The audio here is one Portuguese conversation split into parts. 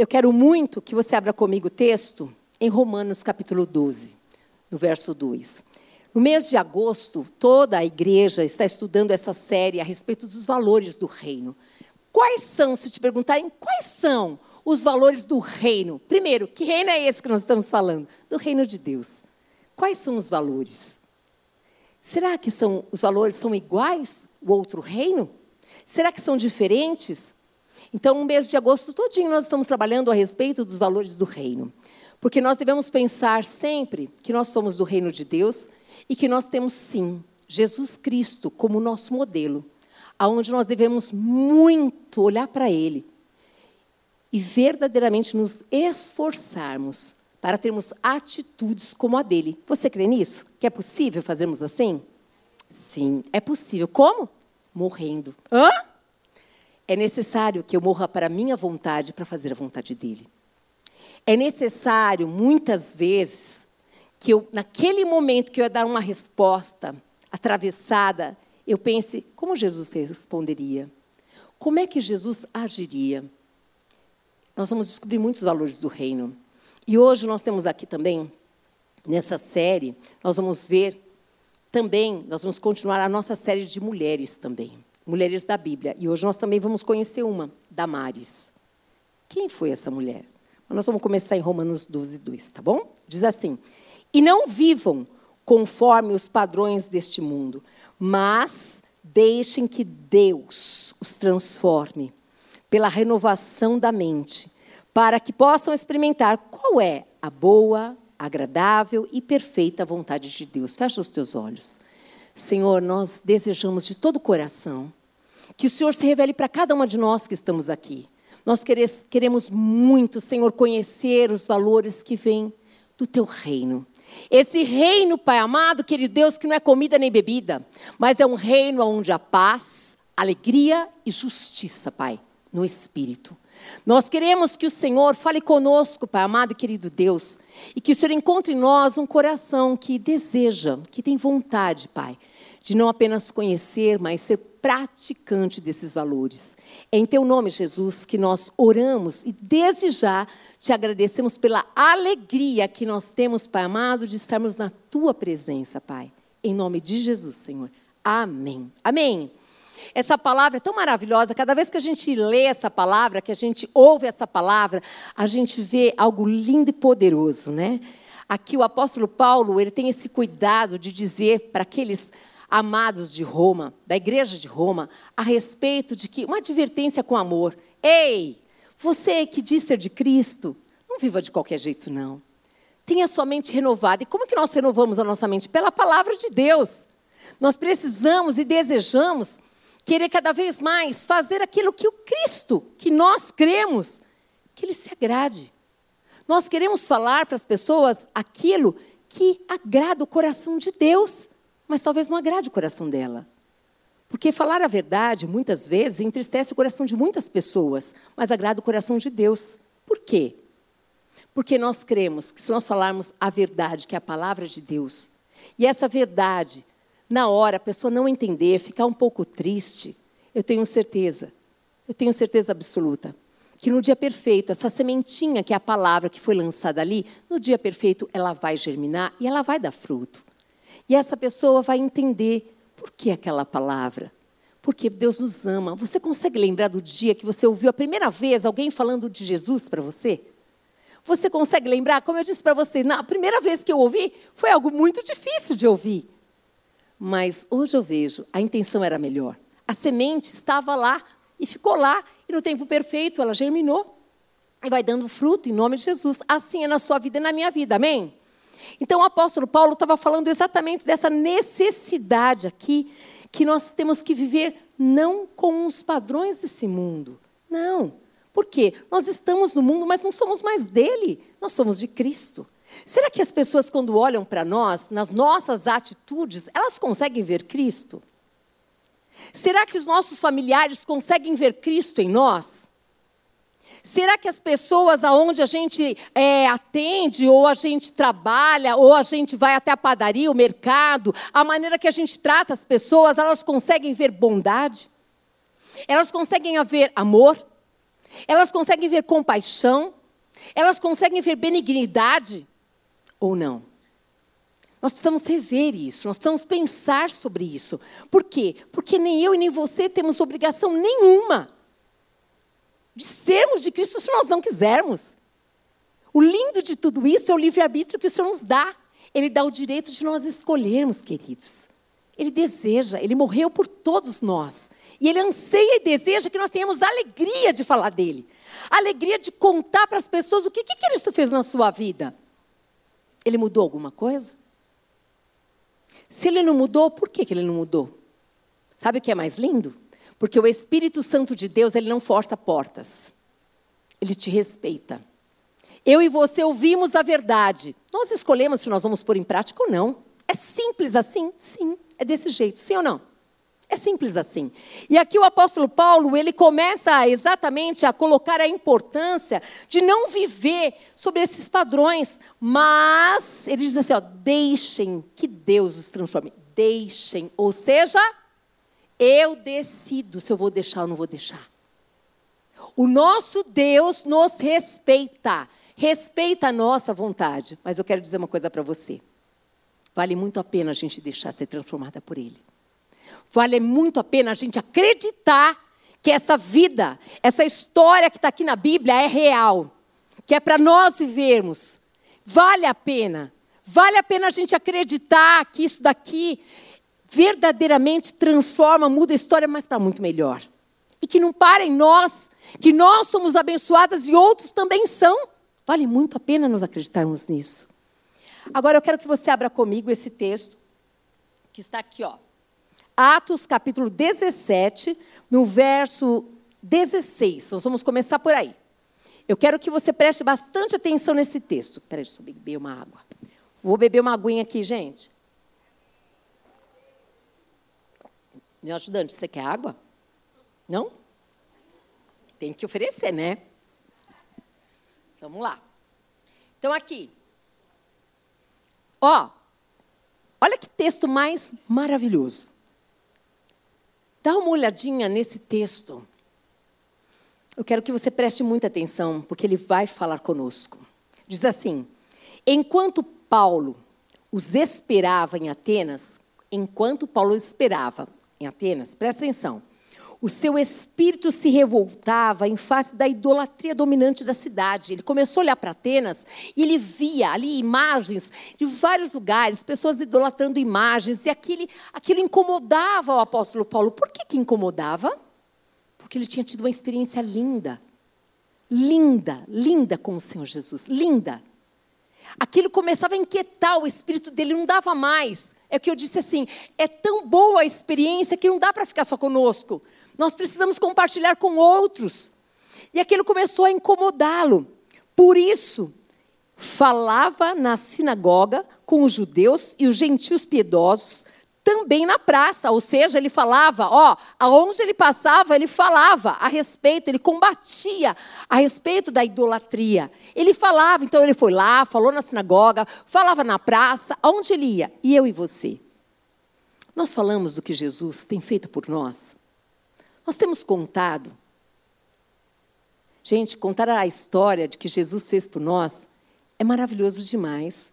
eu quero muito que você abra comigo o texto em Romanos capítulo 12, no verso 2. No mês de agosto, toda a igreja está estudando essa série a respeito dos valores do reino. Quais são, se te perguntarem, quais são os valores do reino? Primeiro, que reino é esse que nós estamos falando? Do reino de Deus. Quais são os valores? Será que são, os valores são iguais o outro reino? Será que são diferentes? Então, no mês de agosto todinho nós estamos trabalhando a respeito dos valores do reino. Porque nós devemos pensar sempre que nós somos do reino de Deus e que nós temos sim Jesus Cristo como nosso modelo, aonde nós devemos muito olhar para ele e verdadeiramente nos esforçarmos para termos atitudes como a dele. Você crê nisso? Que é possível fazermos assim? Sim, é possível. Como? Morrendo. Hã? É necessário que eu morra para a minha vontade para fazer a vontade dele. É necessário, muitas vezes, que eu, naquele momento que eu ia dar uma resposta atravessada, eu pense como Jesus responderia. Como é que Jesus agiria? Nós vamos descobrir muitos valores do reino. E hoje nós temos aqui também, nessa série, nós vamos ver também, nós vamos continuar a nossa série de mulheres também. Mulheres da Bíblia. E hoje nós também vamos conhecer uma, Damares. Quem foi essa mulher? Nós vamos começar em Romanos 12, 2, tá bom? Diz assim: E não vivam conforme os padrões deste mundo, mas deixem que Deus os transforme pela renovação da mente, para que possam experimentar qual é a boa, agradável e perfeita vontade de Deus. Fecha os teus olhos. Senhor, nós desejamos de todo o coração que o Senhor se revele para cada uma de nós que estamos aqui. Nós queremos muito, Senhor, conhecer os valores que vêm do teu reino. Esse reino, Pai amado, querido Deus, que não é comida nem bebida, mas é um reino onde há paz, alegria e justiça, Pai, no Espírito. Nós queremos que o Senhor fale conosco, Pai amado e querido Deus, e que o Senhor encontre em nós um coração que deseja, que tem vontade, Pai, de não apenas conhecer, mas ser praticante desses valores. É em teu nome, Jesus, que nós oramos e desde já te agradecemos pela alegria que nós temos, Pai amado, de estarmos na tua presença, Pai. Em nome de Jesus, Senhor. Amém. Amém. Essa palavra é tão maravilhosa, cada vez que a gente lê essa palavra, que a gente ouve essa palavra, a gente vê algo lindo e poderoso, né? Aqui o apóstolo Paulo, ele tem esse cuidado de dizer para aqueles amados de Roma, da igreja de Roma, a respeito de que uma advertência com amor. Ei, você que diz ser de Cristo, não viva de qualquer jeito não. Tenha sua mente renovada. E como que nós renovamos a nossa mente? Pela palavra de Deus. Nós precisamos e desejamos querer cada vez mais fazer aquilo que o Cristo, que nós cremos, que ele se agrade. Nós queremos falar para as pessoas aquilo que agrada o coração de Deus mas talvez não agrade o coração dela. Porque falar a verdade, muitas vezes, entristece o coração de muitas pessoas, mas agrada o coração de Deus. Por quê? Porque nós cremos que se nós falarmos a verdade, que é a palavra de Deus, e essa verdade, na hora a pessoa não entender, ficar um pouco triste, eu tenho certeza, eu tenho certeza absoluta, que no dia perfeito, essa sementinha que é a palavra que foi lançada ali, no dia perfeito ela vai germinar e ela vai dar fruto. E essa pessoa vai entender por que aquela palavra. Porque Deus nos ama. Você consegue lembrar do dia que você ouviu a primeira vez alguém falando de Jesus para você? Você consegue lembrar? Como eu disse para você, na primeira vez que eu ouvi, foi algo muito difícil de ouvir. Mas hoje eu vejo, a intenção era melhor. A semente estava lá e ficou lá, e no tempo perfeito ela germinou e vai dando fruto em nome de Jesus. Assim é na sua vida e na minha vida, amém? Então o apóstolo Paulo estava falando exatamente dessa necessidade aqui, que nós temos que viver não com os padrões desse mundo. Não. Por quê? Nós estamos no mundo, mas não somos mais dele, nós somos de Cristo. Será que as pessoas, quando olham para nós, nas nossas atitudes, elas conseguem ver Cristo? Será que os nossos familiares conseguem ver Cristo em nós? Será que as pessoas aonde a gente é, atende, ou a gente trabalha, ou a gente vai até a padaria, o mercado, a maneira que a gente trata as pessoas, elas conseguem ver bondade? Elas conseguem ver amor? Elas conseguem ver compaixão? Elas conseguem ver benignidade ou não? Nós precisamos rever isso, nós precisamos pensar sobre isso. Por quê? Porque nem eu e nem você temos obrigação nenhuma de sermos de Cristo se nós não quisermos. O lindo de tudo isso é o livre-arbítrio que o Senhor nos dá. Ele dá o direito de nós escolhermos, queridos. Ele deseja, ele morreu por todos nós. E ele anseia e deseja que nós tenhamos alegria de falar dele. Alegria de contar para as pessoas o que, que Cristo fez na sua vida. Ele mudou alguma coisa? Se ele não mudou, por que, que ele não mudou? Sabe o que é mais lindo? Porque o Espírito Santo de Deus, ele não força portas. Ele te respeita. Eu e você ouvimos a verdade. Nós escolhemos se nós vamos pôr em prática ou não. É simples assim? Sim. É desse jeito, sim ou não? É simples assim. E aqui o apóstolo Paulo, ele começa exatamente a colocar a importância de não viver sobre esses padrões, mas ele diz assim, ó, deixem que Deus os transforme. Deixem, ou seja, eu decido se eu vou deixar ou não vou deixar. O nosso Deus nos respeita, respeita a nossa vontade. Mas eu quero dizer uma coisa para você. Vale muito a pena a gente deixar ser transformada por Ele. Vale muito a pena a gente acreditar que essa vida, essa história que está aqui na Bíblia é real, que é para nós vivermos. Vale a pena. Vale a pena a gente acreditar que isso daqui verdadeiramente transforma, muda a história, mas para muito melhor. E que não para em nós, que nós somos abençoadas e outros também são. Vale muito a pena nós acreditarmos nisso. Agora eu quero que você abra comigo esse texto que está aqui, ó. Atos capítulo 17, no verso 16. Nós vamos começar por aí. Eu quero que você preste bastante atenção nesse texto. Peraí, deixa eu beber uma água. Vou beber uma aguinha aqui, gente. Meu ajudante, você quer água? Não? Tem que oferecer, né? Vamos lá. Então, aqui. Ó, olha que texto mais maravilhoso. Dá uma olhadinha nesse texto. Eu quero que você preste muita atenção, porque ele vai falar conosco. Diz assim: Enquanto Paulo os esperava em Atenas, enquanto Paulo esperava em Atenas, presta atenção, o seu espírito se revoltava em face da idolatria dominante da cidade. Ele começou a olhar para Atenas e ele via ali imagens de vários lugares, pessoas idolatrando imagens, e aquilo, aquilo incomodava o apóstolo Paulo. Por que, que incomodava? Porque ele tinha tido uma experiência linda. Linda, linda com o Senhor Jesus, linda. Aquilo começava a inquietar o espírito dele, não dava mais. É que eu disse assim: é tão boa a experiência que não dá para ficar só conosco. Nós precisamos compartilhar com outros. E aquilo começou a incomodá-lo. Por isso, falava na sinagoga com os judeus e os gentios piedosos, também na praça, ou seja, ele falava, ó, aonde ele passava, ele falava a respeito, ele combatia a respeito da idolatria. Ele falava, então ele foi lá, falou na sinagoga, falava na praça, aonde ele ia? E eu e você. Nós falamos do que Jesus tem feito por nós. Nós temos contado. Gente, contar a história de que Jesus fez por nós é maravilhoso demais.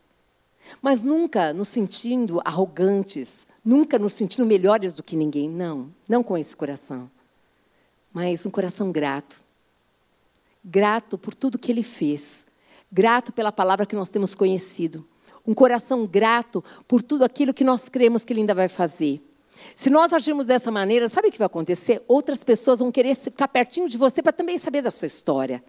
Mas nunca nos sentindo arrogantes, nunca nos sentindo melhores do que ninguém. Não, não com esse coração. Mas um coração grato. Grato por tudo que ele fez. Grato pela palavra que nós temos conhecido. Um coração grato por tudo aquilo que nós cremos que ele ainda vai fazer. Se nós agirmos dessa maneira, sabe o que vai acontecer? Outras pessoas vão querer ficar pertinho de você para também saber da sua história.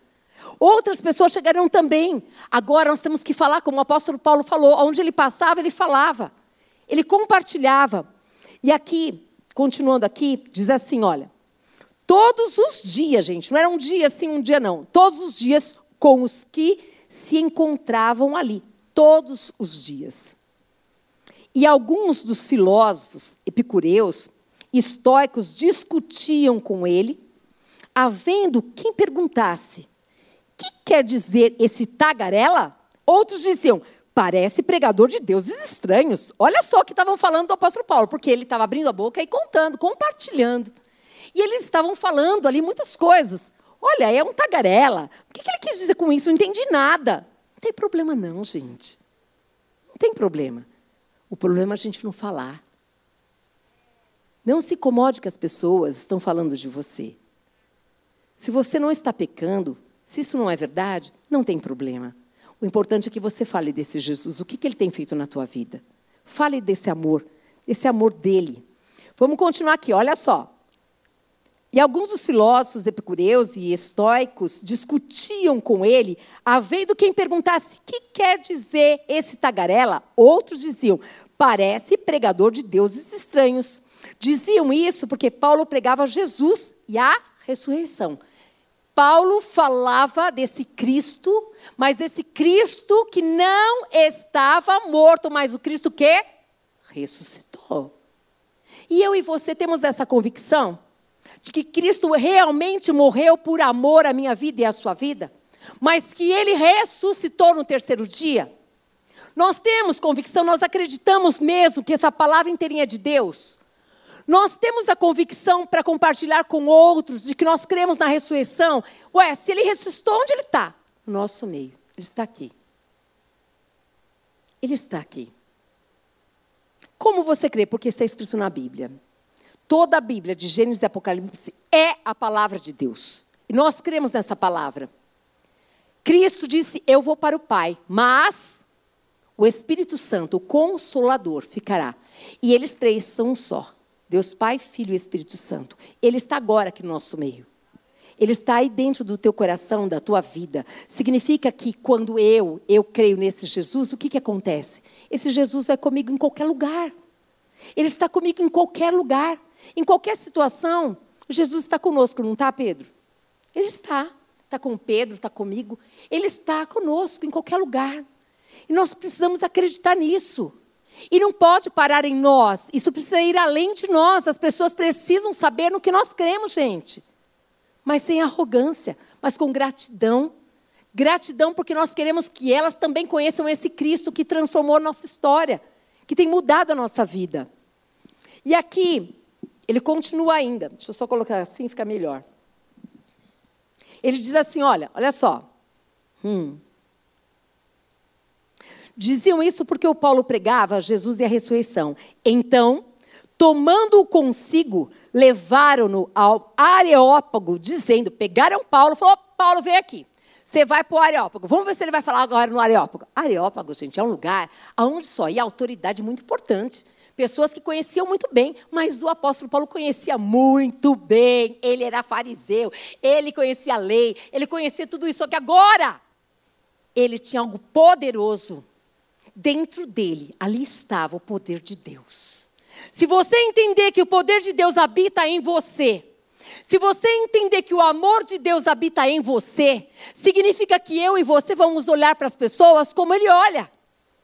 Outras pessoas chegarão também. Agora nós temos que falar, como o apóstolo Paulo falou, onde ele passava, ele falava. Ele compartilhava. E aqui, continuando aqui, diz assim: olha, todos os dias, gente, não era um dia assim, um dia não, todos os dias com os que se encontravam ali, todos os dias. E alguns dos filósofos epicureus, estoicos, discutiam com ele, havendo quem perguntasse: que quer dizer esse tagarela? Outros diziam: parece pregador de deuses estranhos. Olha só o que estavam falando do apóstolo Paulo, porque ele estava abrindo a boca e contando, compartilhando. E eles estavam falando ali muitas coisas. Olha, é um tagarela. O que ele quis dizer com isso? Não entendi nada. Não tem problema, não, gente. Não tem problema. O problema é a gente não falar. Não se incomode que as pessoas estão falando de você. Se você não está pecando, se isso não é verdade, não tem problema. O importante é que você fale desse Jesus, o que, que ele tem feito na tua vida. Fale desse amor, desse amor dele. Vamos continuar aqui, olha só. E alguns dos filósofos epicureus e estoicos discutiam com ele, havendo quem perguntasse: o que quer dizer esse tagarela? Outros diziam: parece pregador de deuses estranhos. Diziam isso porque Paulo pregava Jesus e a ressurreição. Paulo falava desse Cristo, mas esse Cristo que não estava morto, mas o Cristo que ressuscitou. E eu e você temos essa convicção? de que Cristo realmente morreu por amor à minha vida e à sua vida, mas que ele ressuscitou no terceiro dia. Nós temos convicção, nós acreditamos mesmo que essa palavra inteirinha é de Deus. Nós temos a convicção para compartilhar com outros de que nós cremos na ressurreição. Ué, se ele ressuscitou, onde ele está? No nosso meio. Ele está aqui. Ele está aqui. Como você crê? Porque está escrito na Bíblia. Toda a Bíblia, de Gênesis e Apocalipse, é a palavra de Deus. E nós cremos nessa palavra. Cristo disse: Eu vou para o Pai, mas o Espírito Santo, o Consolador, ficará. E eles três são um só: Deus Pai, Filho e Espírito Santo. Ele está agora aqui no nosso meio. Ele está aí dentro do teu coração, da tua vida. Significa que quando eu, eu creio nesse Jesus, o que, que acontece? Esse Jesus é comigo em qualquer lugar. Ele está comigo em qualquer lugar. Em qualquer situação, Jesus está conosco, não está, Pedro? Ele está. Está com Pedro, está comigo. Ele está conosco em qualquer lugar. E nós precisamos acreditar nisso. E não pode parar em nós. Isso precisa ir além de nós. As pessoas precisam saber no que nós cremos, gente. Mas sem arrogância, mas com gratidão. Gratidão porque nós queremos que elas também conheçam esse Cristo que transformou nossa história, que tem mudado a nossa vida. E aqui, ele continua ainda. Deixa eu só colocar assim, fica melhor. Ele diz assim: olha, olha só. Hum. Diziam isso porque o Paulo pregava Jesus e a ressurreição. Então, tomando-o consigo, levaram-no ao Areópago, dizendo: pegaram Paulo, falou: Paulo, vem aqui. Você vai para o Areópago. Vamos ver se ele vai falar agora no Areópago. Areópago, gente, é um lugar onde só ia autoridade muito importante pessoas que conheciam muito bem, mas o apóstolo Paulo conhecia muito bem. Ele era fariseu, ele conhecia a lei, ele conhecia tudo isso. Só que agora, ele tinha algo poderoso dentro dele. Ali estava o poder de Deus. Se você entender que o poder de Deus habita em você, se você entender que o amor de Deus habita em você, significa que eu e você vamos olhar para as pessoas como Ele olha,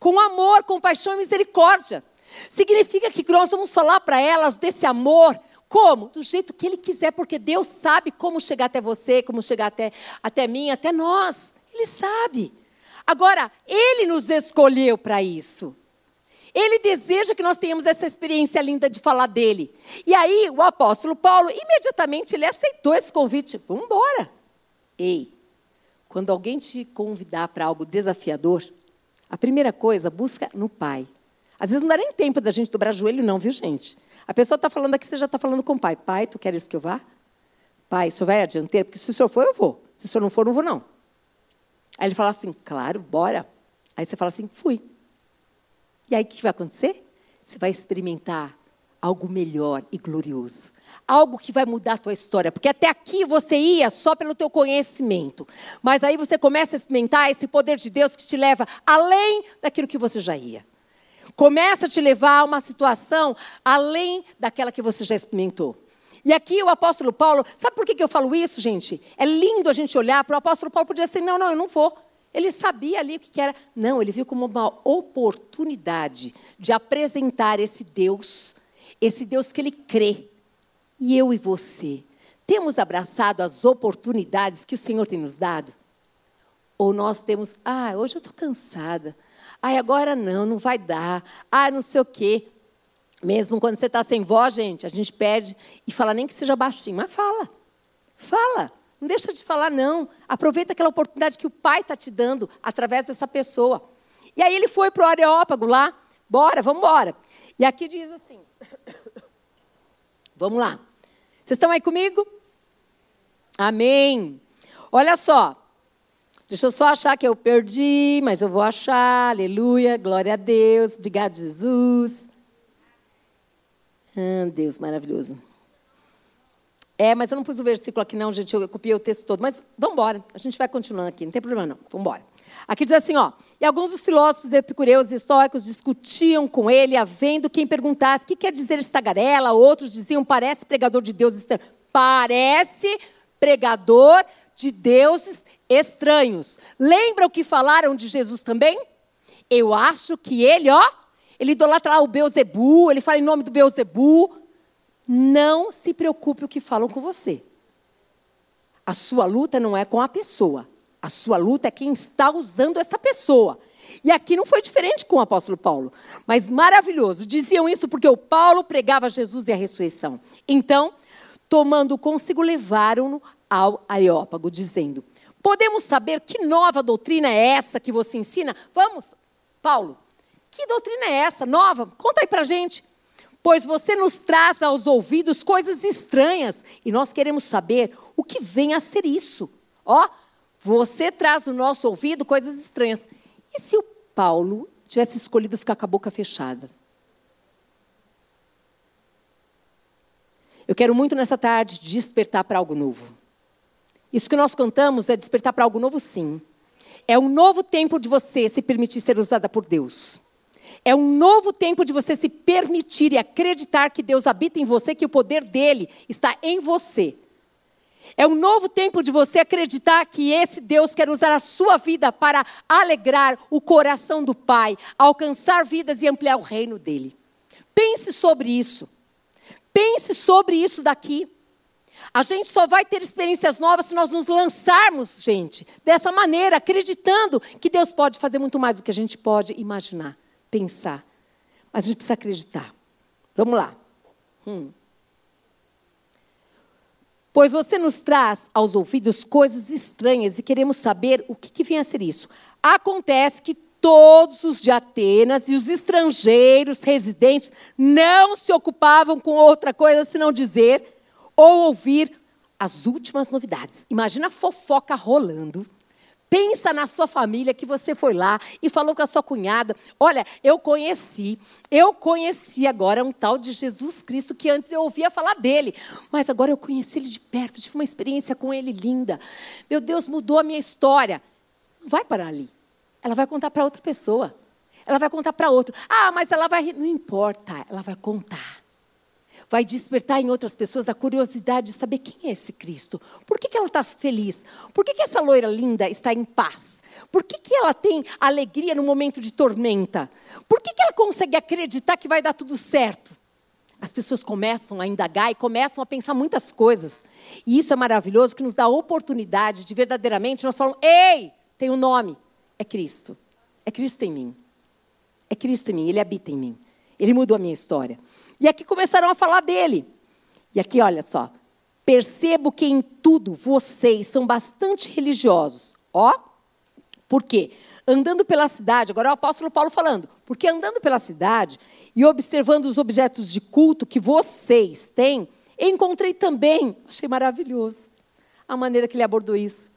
com amor, compaixão e misericórdia. Significa que nós vamos falar para elas desse amor. Como? Do jeito que Ele quiser, porque Deus sabe como chegar até você, como chegar até, até mim, até nós. Ele sabe. Agora, Ele nos escolheu para isso. Ele deseja que nós tenhamos essa experiência linda de falar dele. E aí, o apóstolo Paulo, imediatamente, ele aceitou esse convite. Vamos embora. Ei, quando alguém te convidar para algo desafiador, a primeira coisa, busca no Pai. Às vezes não dá nem tempo da gente dobrar joelho, não, viu, gente? A pessoa está falando aqui, você já está falando com o pai. Pai, tu queres que eu vá? Pai, o senhor vai adianteiro? Porque se o senhor for, eu vou. Se o senhor não for, não vou, não. Aí ele fala assim, claro, bora. Aí você fala assim, fui. E aí o que vai acontecer? Você vai experimentar algo melhor e glorioso. Algo que vai mudar a tua história. Porque até aqui você ia só pelo teu conhecimento. Mas aí você começa a experimentar esse poder de Deus que te leva além daquilo que você já ia. Começa a te levar a uma situação além daquela que você já experimentou. E aqui o apóstolo Paulo, sabe por que eu falo isso, gente? É lindo a gente olhar para o apóstolo Paulo podia dizer: não, não, eu não vou. Ele sabia ali o que era. Não, ele viu como uma oportunidade de apresentar esse Deus, esse Deus que ele crê. E eu e você, temos abraçado as oportunidades que o Senhor tem nos dado? Ou nós temos, ah, hoje eu estou cansada. Ai, agora não, não vai dar. Ah, não sei o quê. Mesmo quando você está sem voz, gente, a gente pede e fala nem que seja baixinho, mas fala. Fala. Não deixa de falar, não. Aproveita aquela oportunidade que o pai está te dando através dessa pessoa. E aí ele foi para o Areópago lá. Bora, vamos embora. E aqui diz assim. vamos lá. Vocês estão aí comigo? Amém. Olha só. Deixa eu só achar que eu perdi, mas eu vou achar. Aleluia. Glória a Deus. Obrigado, Jesus. Ah, Deus maravilhoso. É, mas eu não pus o versículo aqui não, gente, eu copiei o texto todo. Mas vamos embora, a gente vai continuando aqui, não tem problema não, vamos embora. Aqui diz assim, ó, e alguns dos filósofos epicureus e estoicos discutiam com ele, havendo quem perguntasse, o que quer dizer esse tagarela? Outros diziam, parece pregador de deuses estranhos. Parece pregador de deuses estranhos. Lembra o que falaram de Jesus também? Eu acho que ele, ó, ele idolatra lá o Beuzebu, ele fala em nome do Beuzebu, não se preocupe o que falam com você. A sua luta não é com a pessoa. A sua luta é quem está usando essa pessoa. E aqui não foi diferente com o apóstolo Paulo. Mas maravilhoso. Diziam isso porque o Paulo pregava Jesus e a ressurreição. Então, tomando consigo, levaram-no ao Areópago, dizendo: Podemos saber que nova doutrina é essa que você ensina? Vamos, Paulo, que doutrina é essa? Nova? Conta aí pra gente pois você nos traz aos ouvidos coisas estranhas e nós queremos saber o que vem a ser isso. Ó, você traz no nosso ouvido coisas estranhas. E se o Paulo tivesse escolhido ficar com a boca fechada? Eu quero muito nessa tarde despertar para algo novo. Isso que nós cantamos é despertar para algo novo, sim. É um novo tempo de você se permitir ser usada por Deus. É um novo tempo de você se permitir e acreditar que Deus habita em você, que o poder dele está em você. É um novo tempo de você acreditar que esse Deus quer usar a sua vida para alegrar o coração do Pai, alcançar vidas e ampliar o reino dele. Pense sobre isso. Pense sobre isso daqui. A gente só vai ter experiências novas se nós nos lançarmos, gente, dessa maneira, acreditando que Deus pode fazer muito mais do que a gente pode imaginar pensar. Mas a gente precisa acreditar. Vamos lá. Hum. Pois você nos traz aos ouvidos coisas estranhas e queremos saber o que, que vem a ser isso. Acontece que todos os de Atenas e os estrangeiros residentes não se ocupavam com outra coisa senão dizer ou ouvir as últimas novidades. Imagina a fofoca rolando Pensa na sua família que você foi lá e falou com a sua cunhada. Olha, eu conheci, eu conheci agora um tal de Jesus Cristo que antes eu ouvia falar dele, mas agora eu conheci ele de perto, tive uma experiência com ele linda. Meu Deus, mudou a minha história. Não vai parar ali. Ela vai contar para outra pessoa. Ela vai contar para outro. Ah, mas ela vai. Não importa, ela vai contar vai despertar em outras pessoas a curiosidade de saber quem é esse Cristo. Por que, que ela está feliz? Por que, que essa loira linda está em paz? Por que, que ela tem alegria no momento de tormenta? Por que, que ela consegue acreditar que vai dar tudo certo? As pessoas começam a indagar e começam a pensar muitas coisas. E isso é maravilhoso, que nos dá a oportunidade de verdadeiramente nós falamos: ei, tem um nome, é Cristo. É Cristo em mim. É Cristo em mim, Ele habita em mim. Ele mudou a minha história. E aqui começaram a falar dele. E aqui, olha só. Percebo que em tudo vocês são bastante religiosos. Ó, por quê? Andando pela cidade, agora é o apóstolo Paulo falando, porque andando pela cidade e observando os objetos de culto que vocês têm, encontrei também, achei maravilhoso, a maneira que ele abordou isso.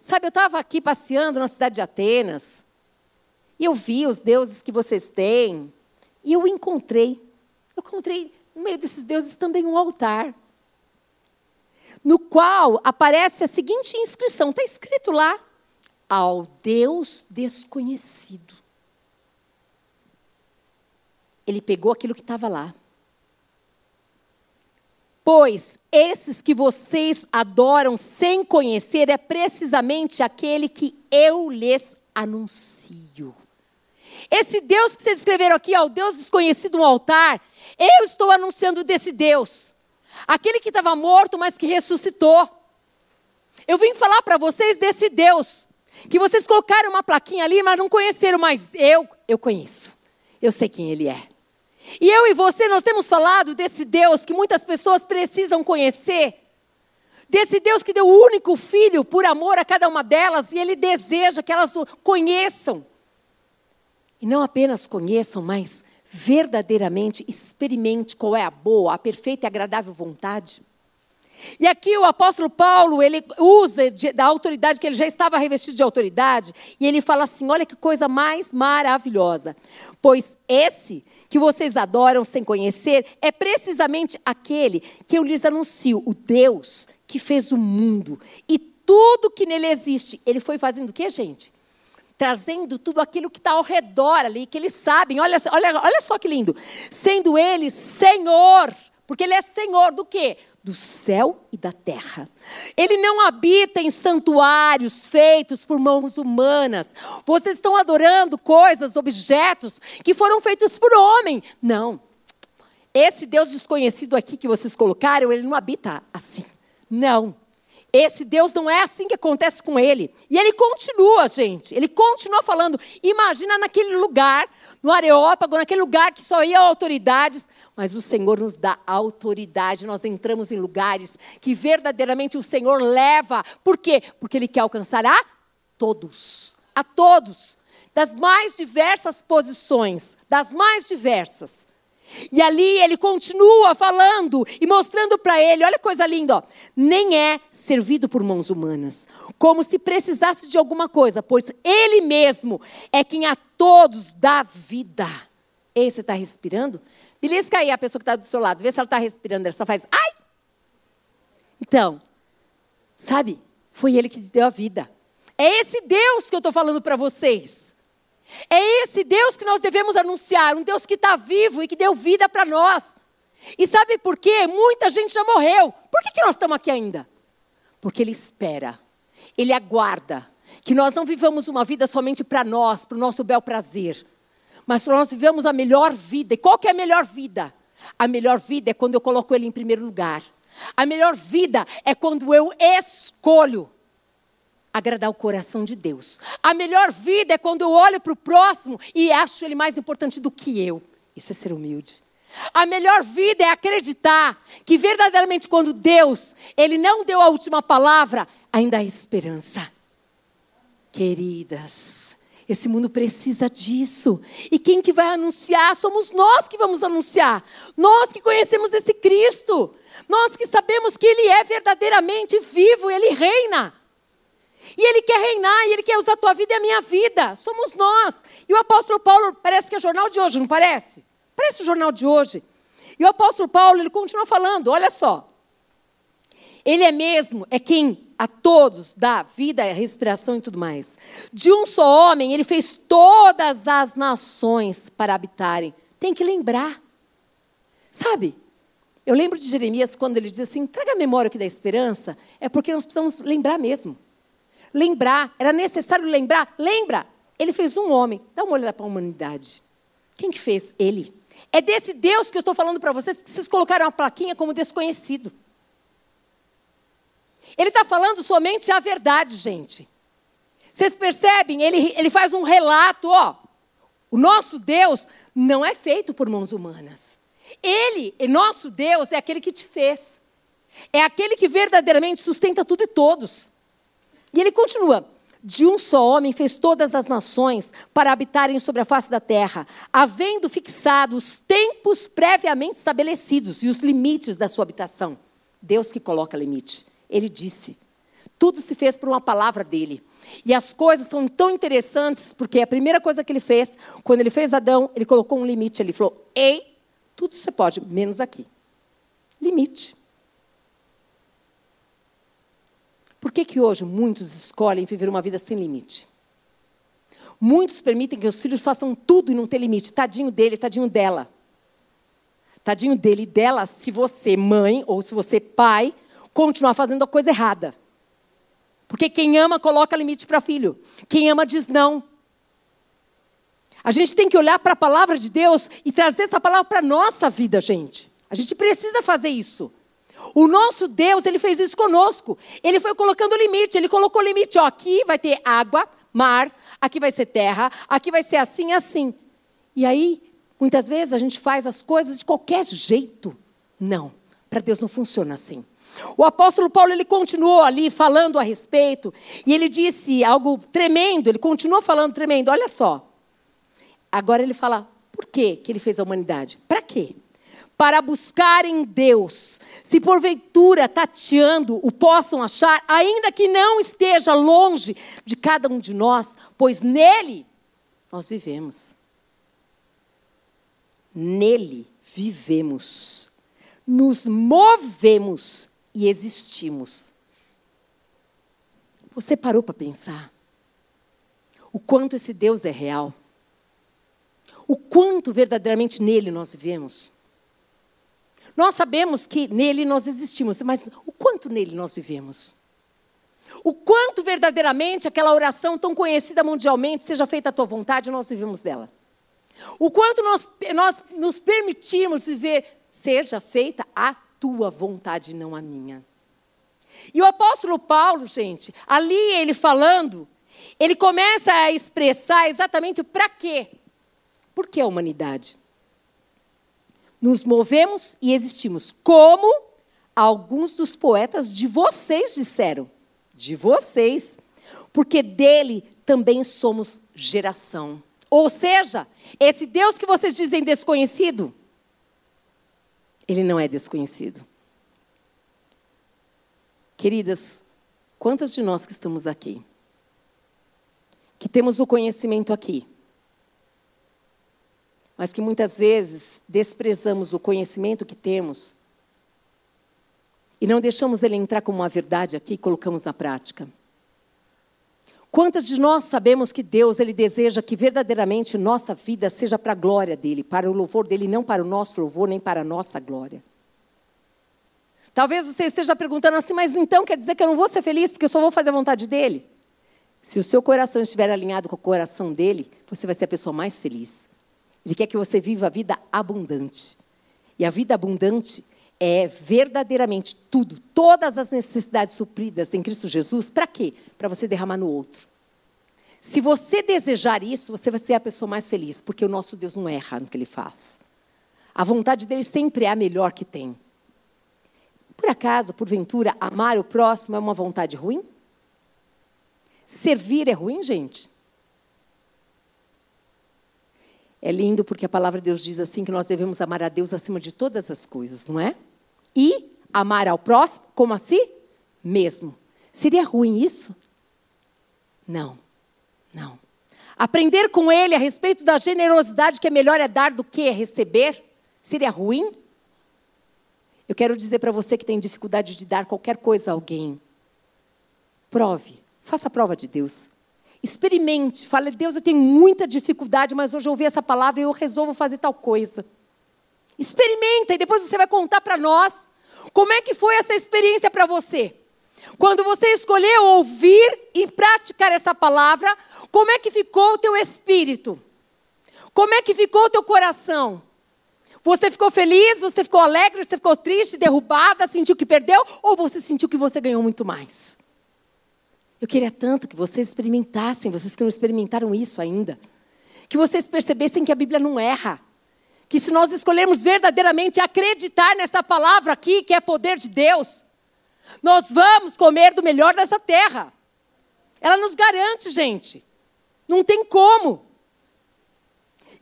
Sabe, eu estava aqui passeando na cidade de Atenas, e eu vi os deuses que vocês têm, e eu encontrei eu encontrei no meio desses deuses também um altar, no qual aparece a seguinte inscrição: está escrito lá, ao Deus desconhecido. Ele pegou aquilo que estava lá. Pois esses que vocês adoram sem conhecer é precisamente aquele que eu lhes anuncio. Esse Deus que vocês escreveram aqui, ó, o Deus desconhecido, um altar, eu estou anunciando desse Deus. Aquele que estava morto, mas que ressuscitou. Eu vim falar para vocês desse Deus. Que vocês colocaram uma plaquinha ali, mas não conheceram, mas eu, eu conheço. Eu sei quem ele é. E eu e você, nós temos falado desse Deus que muitas pessoas precisam conhecer. Desse Deus que deu o único filho por amor a cada uma delas e ele deseja que elas o conheçam. E não apenas conheçam, mas verdadeiramente experimente qual é a boa, a perfeita e agradável vontade. E aqui o apóstolo Paulo, ele usa de, da autoridade, que ele já estava revestido de autoridade, e ele fala assim: olha que coisa mais maravilhosa. Pois esse que vocês adoram sem conhecer é precisamente aquele que eu lhes anuncio, o Deus que fez o mundo e tudo que nele existe. Ele foi fazendo o que, gente? Trazendo tudo aquilo que está ao redor ali, que eles sabem. Olha, olha, olha só que lindo. Sendo ele Senhor, porque ele é Senhor do quê? do céu e da terra. Ele não habita em santuários feitos por mãos humanas. Vocês estão adorando coisas, objetos que foram feitos por homem. Não. Esse Deus desconhecido aqui que vocês colocaram, ele não habita assim. Não. Esse Deus não é assim que acontece com ele. E ele continua, gente. Ele continua falando. Imagina naquele lugar, no Areópago, naquele lugar que só iam autoridades. Mas o Senhor nos dá autoridade. Nós entramos em lugares que verdadeiramente o Senhor leva. Por quê? Porque Ele quer alcançar a todos. A todos. Das mais diversas posições. Das mais diversas. E ali ele continua falando e mostrando para ele, olha que coisa linda, ó, nem é servido por mãos humanas, como se precisasse de alguma coisa, pois ele mesmo é quem a todos dá vida. Ei, você está respirando? Belisca aí a pessoa que está do seu lado, vê se ela está respirando, ela só faz ai. Então, sabe, foi ele que deu a vida. É esse Deus que eu estou falando para vocês. É esse Deus que nós devemos anunciar, um Deus que está vivo e que deu vida para nós. E sabe por quê? Muita gente já morreu. Por que, que nós estamos aqui ainda? Porque Ele espera, Ele aguarda que nós não vivamos uma vida somente para nós, para o nosso bel prazer, mas nós vivemos a melhor vida. E qual que é a melhor vida? A melhor vida é quando eu coloco Ele em primeiro lugar. A melhor vida é quando eu escolho agradar o coração de Deus. A melhor vida é quando eu olho para o próximo e acho ele mais importante do que eu. Isso é ser humilde. A melhor vida é acreditar que verdadeiramente quando Deus, ele não deu a última palavra, ainda há esperança. Queridas, esse mundo precisa disso. E quem que vai anunciar? Somos nós que vamos anunciar. Nós que conhecemos esse Cristo. Nós que sabemos que Ele é verdadeiramente vivo, Ele reina. E Ele quer reinar, e Ele quer usar a tua vida e a minha vida. Somos nós. E o apóstolo Paulo, parece que é jornal de hoje, não parece? Parece o jornal de hoje. E o apóstolo Paulo, ele continua falando, olha só. Ele é mesmo, é quem a todos dá vida, respiração e tudo mais. De um só homem, ele fez todas as nações para habitarem. Tem que lembrar. Sabe? Eu lembro de Jeremias quando ele diz assim: traga a memória aqui da esperança, é porque nós precisamos lembrar mesmo. Lembrar, era necessário lembrar. Lembra? Ele fez um homem. Dá uma olhada para a humanidade. Quem que fez? Ele. É desse Deus que eu estou falando para vocês, que vocês colocaram uma plaquinha como desconhecido. Ele está falando somente a verdade, gente. Vocês percebem? Ele, ele faz um relato, ó. O nosso Deus não é feito por mãos humanas. Ele, nosso Deus, é aquele que te fez. É aquele que verdadeiramente sustenta tudo e todos. E ele continua: de um só homem fez todas as nações para habitarem sobre a face da terra, havendo fixado os tempos previamente estabelecidos e os limites da sua habitação. Deus que coloca limite. Ele disse. Tudo se fez por uma palavra dele. E as coisas são tão interessantes, porque a primeira coisa que ele fez, quando ele fez Adão, ele colocou um limite. Ele falou: Ei, tudo você pode, menos aqui. Limite. Por que, que hoje muitos escolhem viver uma vida sem limite? Muitos permitem que os filhos façam tudo e não tem limite. Tadinho dele, tadinho dela. Tadinho dele e dela, se você, mãe, ou se você, pai, continuar fazendo a coisa errada. Porque quem ama coloca limite para filho. Quem ama diz não. A gente tem que olhar para a palavra de Deus e trazer essa palavra para a nossa vida, gente. A gente precisa fazer isso. O nosso Deus, ele fez isso conosco. Ele foi colocando limite, ele colocou limite, ó, aqui vai ter água, mar, aqui vai ser terra, aqui vai ser assim, assim. E aí, muitas vezes a gente faz as coisas de qualquer jeito. Não, para Deus não funciona assim. O apóstolo Paulo ele continuou ali falando a respeito e ele disse algo tremendo, ele continuou falando tremendo. Olha só. Agora ele fala por que que ele fez a humanidade? Para quê? Para buscar em Deus. Se porventura tateando o possam achar, ainda que não esteja longe de cada um de nós, pois nele nós vivemos. Nele vivemos, nos movemos e existimos. Você parou para pensar o quanto esse Deus é real? O quanto verdadeiramente nele nós vivemos? Nós sabemos que nele nós existimos, mas o quanto nele nós vivemos? O quanto verdadeiramente aquela oração tão conhecida mundialmente, seja feita a tua vontade, nós vivemos dela? O quanto nós, nós nos permitimos viver, seja feita a tua vontade, não a minha. E o apóstolo Paulo, gente, ali ele falando, ele começa a expressar exatamente para quê? Por que a humanidade? Nos movemos e existimos, como alguns dos poetas de vocês disseram. De vocês. Porque dele também somos geração. Ou seja, esse Deus que vocês dizem desconhecido, ele não é desconhecido. Queridas, quantas de nós que estamos aqui, que temos o conhecimento aqui, mas que muitas vezes desprezamos o conhecimento que temos e não deixamos ele entrar como uma verdade aqui e colocamos na prática? Quantas de nós sabemos que Deus ele deseja que verdadeiramente nossa vida seja para a glória dele, para o louvor dele, não para o nosso louvor, nem para a nossa glória? Talvez você esteja perguntando assim, mas então quer dizer que eu não vou ser feliz porque eu só vou fazer a vontade dele? Se o seu coração estiver alinhado com o coração dele, você vai ser a pessoa mais feliz. Ele quer que você viva a vida abundante. E a vida abundante é verdadeiramente tudo, todas as necessidades supridas em Cristo Jesus, para quê? Para você derramar no outro. Se você desejar isso, você vai ser a pessoa mais feliz, porque o nosso Deus não erra no que ele faz. A vontade dele sempre é a melhor que tem. Por acaso, porventura, amar o próximo é uma vontade ruim? Servir é ruim, gente? É lindo porque a palavra de Deus diz assim que nós devemos amar a Deus acima de todas as coisas, não é? e amar ao próximo como a si mesmo. Seria ruim isso? Não, não. Aprender com ele a respeito da generosidade, que é melhor é dar do que receber, seria ruim? Eu quero dizer para você que tem dificuldade de dar qualquer coisa a alguém. Prove, faça a prova de Deus. Experimente, fale, Deus, eu tenho muita dificuldade, mas hoje eu ouvi essa palavra e eu resolvo fazer tal coisa. Experimenta e depois você vai contar para nós como é que foi essa experiência para você. Quando você escolheu ouvir e praticar essa palavra, como é que ficou o teu espírito? Como é que ficou o teu coração? Você ficou feliz? Você ficou alegre? Você ficou triste, derrubada, sentiu que perdeu? Ou você sentiu que você ganhou muito mais? Eu queria tanto que vocês experimentassem, vocês que não experimentaram isso ainda. Que vocês percebessem que a Bíblia não erra que se nós escolhermos verdadeiramente acreditar nessa palavra aqui, que é poder de Deus, nós vamos comer do melhor dessa terra. Ela nos garante, gente. Não tem como.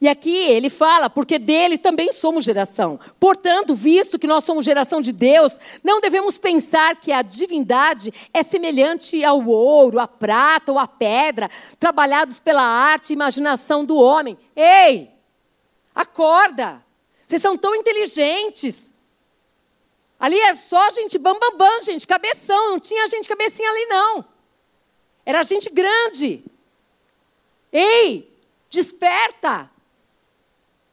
E aqui ele fala, porque dele também somos geração. Portanto, visto que nós somos geração de Deus, não devemos pensar que a divindade é semelhante ao ouro, à prata ou à pedra, trabalhados pela arte e imaginação do homem. Ei! Acorda! Vocês são tão inteligentes. Ali é só gente bam, bam, bam, gente, cabeção. Não tinha gente cabecinha ali, não. Era gente grande. Ei, desperta.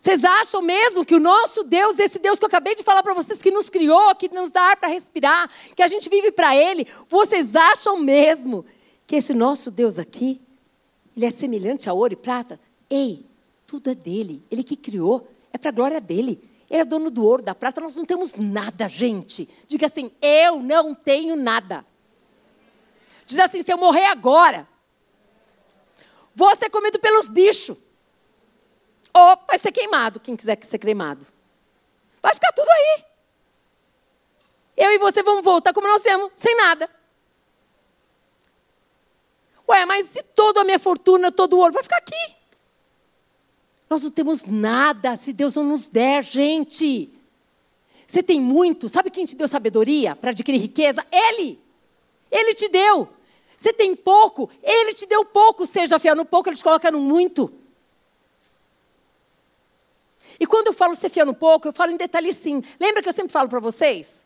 Vocês acham mesmo que o nosso Deus, esse Deus que eu acabei de falar para vocês, que nos criou, que nos dá ar para respirar, que a gente vive para Ele, vocês acham mesmo que esse nosso Deus aqui, ele é semelhante a ouro e prata? Ei, tudo é dele. Ele que criou. É para a glória dele. Ele é dono do ouro, da prata. Nós não temos nada, gente. Diga assim: eu não tenho nada. Diz assim: se eu morrer agora, vou ser comido pelos bichos. Ou vai ser queimado, quem quiser ser queimado. Vai ficar tudo aí. Eu e você vamos voltar como nós viemos, sem nada. Ué, mas e toda a minha fortuna, todo o ouro? Vai ficar aqui. Nós não temos nada se Deus não nos der, gente. Você tem muito. Sabe quem te deu sabedoria para adquirir riqueza? Ele. Ele te deu. Você tem pouco, ele te deu pouco. Seja fiel no pouco, ele te coloca no muito. E quando eu falo no pouco, eu falo em detalhe sim. Lembra que eu sempre falo para vocês?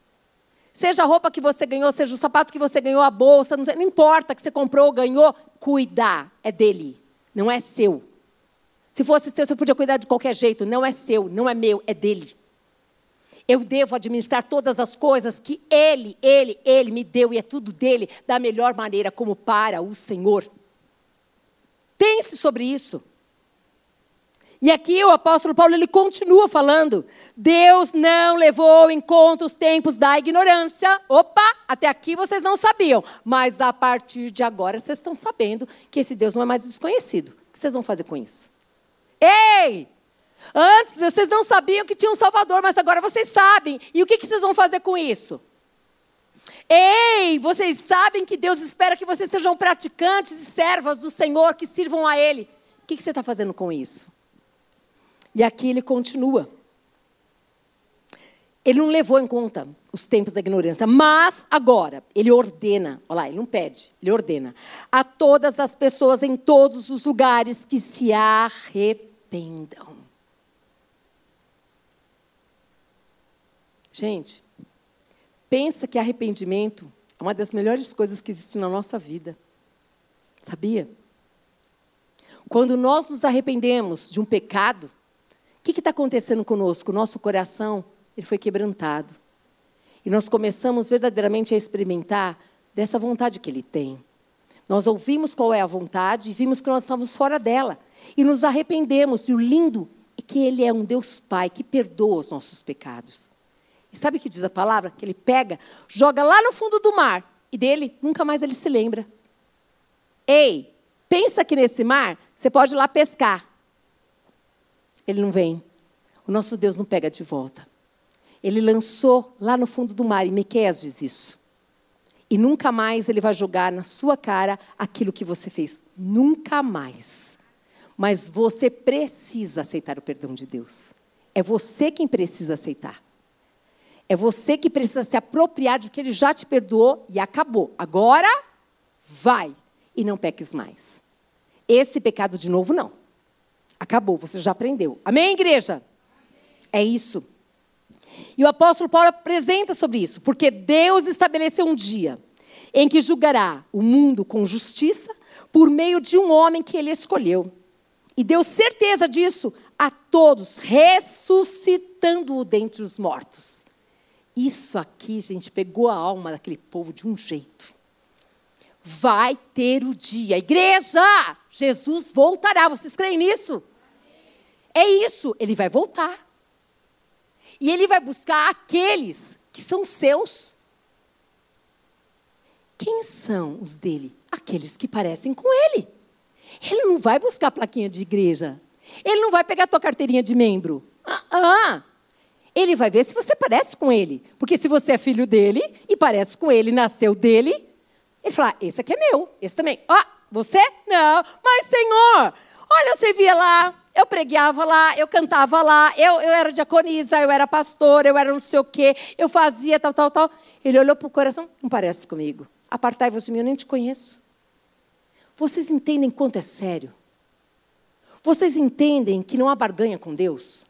Seja a roupa que você ganhou, seja o sapato que você ganhou, a bolsa, não, sei, não importa que você comprou ou ganhou, cuidar é dele, não é seu. Se fosse seu, você podia cuidar de qualquer jeito, não é seu, não é meu, é dele. Eu devo administrar todas as coisas que Ele, Ele, Ele me deu e é tudo dele da melhor maneira, como para o Senhor. Pense sobre isso. E aqui o apóstolo Paulo ele continua falando: Deus não levou em conta os tempos da ignorância. Opa, até aqui vocês não sabiam, mas a partir de agora vocês estão sabendo que esse Deus não é mais desconhecido. O que vocês vão fazer com isso? Ei! Antes vocês não sabiam que tinha um Salvador, mas agora vocês sabem. E o que, vocês vão fazer com isso? Ei, vocês sabem que Deus espera que vocês sejam praticantes e servas do Senhor, que sirvam a Ele. O que você está fazendo com isso? E aqui ele continua. Ele não levou em conta os tempos da ignorância, mas agora ele ordena, olha lá, ele não pede, ele ordena a todas as pessoas em todos os lugares que se arrependam. Gente, pensa que arrependimento é uma das melhores coisas que existe na nossa vida. Sabia? Quando nós nos arrependemos de um pecado, que está acontecendo conosco? O nosso coração ele foi quebrantado. E nós começamos verdadeiramente a experimentar dessa vontade que ele tem. Nós ouvimos qual é a vontade e vimos que nós estávamos fora dela. E nos arrependemos. E o lindo é que ele é um Deus Pai que perdoa os nossos pecados. E sabe o que diz a palavra? Que ele pega, joga lá no fundo do mar e dele nunca mais ele se lembra. Ei, pensa que nesse mar você pode ir lá pescar. Ele não vem. O nosso Deus não pega de volta. Ele lançou lá no fundo do mar, e Miqueias diz isso. E nunca mais ele vai jogar na sua cara aquilo que você fez. Nunca mais. Mas você precisa aceitar o perdão de Deus. É você quem precisa aceitar. É você que precisa se apropriar de que ele já te perdoou e acabou. Agora, vai e não peques mais. Esse pecado de novo, não. Acabou, você já aprendeu. Amém, igreja? Amém. É isso. E o apóstolo Paulo apresenta sobre isso, porque Deus estabeleceu um dia em que julgará o mundo com justiça por meio de um homem que ele escolheu. E deu certeza disso a todos, ressuscitando-o dentre os mortos. Isso aqui, gente, pegou a alma daquele povo de um jeito. Vai ter o dia. Igreja, Jesus voltará. Vocês creem nisso? É isso, ele vai voltar. E ele vai buscar aqueles que são seus. Quem são os dele? Aqueles que parecem com ele. Ele não vai buscar plaquinha de igreja. Ele não vai pegar tua carteirinha de membro. Ah, ah. Ele vai ver se você parece com ele. Porque se você é filho dele e parece com ele, nasceu dele, ele fala: esse aqui é meu, esse também. Ó, oh, você? Não. Mas, Senhor, olha, eu servia lá, eu pregueava lá, eu cantava lá, eu, eu era diaconisa, eu era pastor, eu era não sei o quê, eu fazia tal, tal, tal. Ele olhou para o coração: não parece comigo. Apartai-vos de mim, eu nem te conheço. Vocês entendem quanto é sério? Vocês entendem que não há barganha com Deus?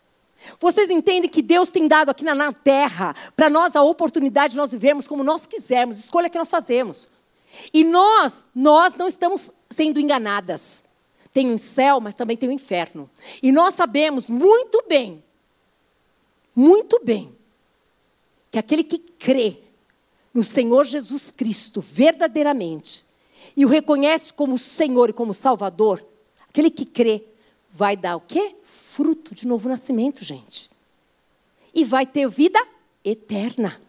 Vocês entendem que Deus tem dado aqui na, na terra para nós a oportunidade de nós vivermos como nós quisermos, escolha que nós fazemos. E nós, nós não estamos sendo enganadas. Tem o céu, mas também tem o inferno. E nós sabemos muito bem, muito bem, que aquele que crê no Senhor Jesus Cristo verdadeiramente e o reconhece como Senhor e como Salvador, aquele que crê vai dar o quê? fruto de novo nascimento, gente. E vai ter vida eterna.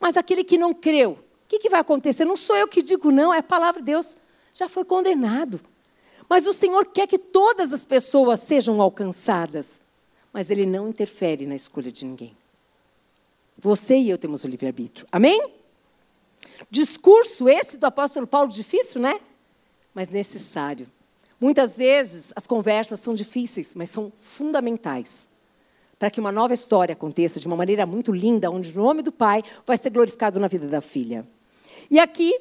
Mas aquele que não creu, o que, que vai acontecer? Não sou eu que digo, não, é a palavra de Deus. Já foi condenado. Mas o Senhor quer que todas as pessoas sejam alcançadas. Mas Ele não interfere na escolha de ninguém. Você e eu temos o livre-arbítrio. Amém? Discurso esse do apóstolo Paulo difícil, né? Mas necessário. Muitas vezes as conversas são difíceis, mas são fundamentais para que uma nova história aconteça de uma maneira muito linda, onde o nome do Pai vai ser glorificado na vida da filha. E aqui,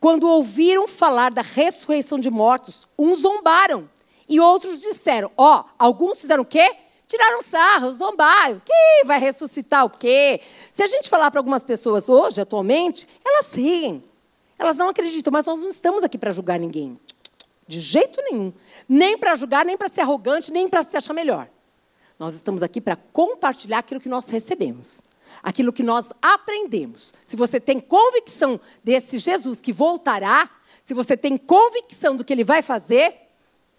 quando ouviram falar da ressurreição de mortos, uns zombaram e outros disseram: Ó, oh, alguns fizeram o quê? Tiraram sarro, zombaram. Que vai ressuscitar o quê? Se a gente falar para algumas pessoas hoje, atualmente, elas riem. Elas não acreditam, mas nós não estamos aqui para julgar ninguém. De jeito nenhum. Nem para julgar, nem para ser arrogante, nem para se achar melhor. Nós estamos aqui para compartilhar aquilo que nós recebemos, aquilo que nós aprendemos. Se você tem convicção desse Jesus que voltará, se você tem convicção do que ele vai fazer,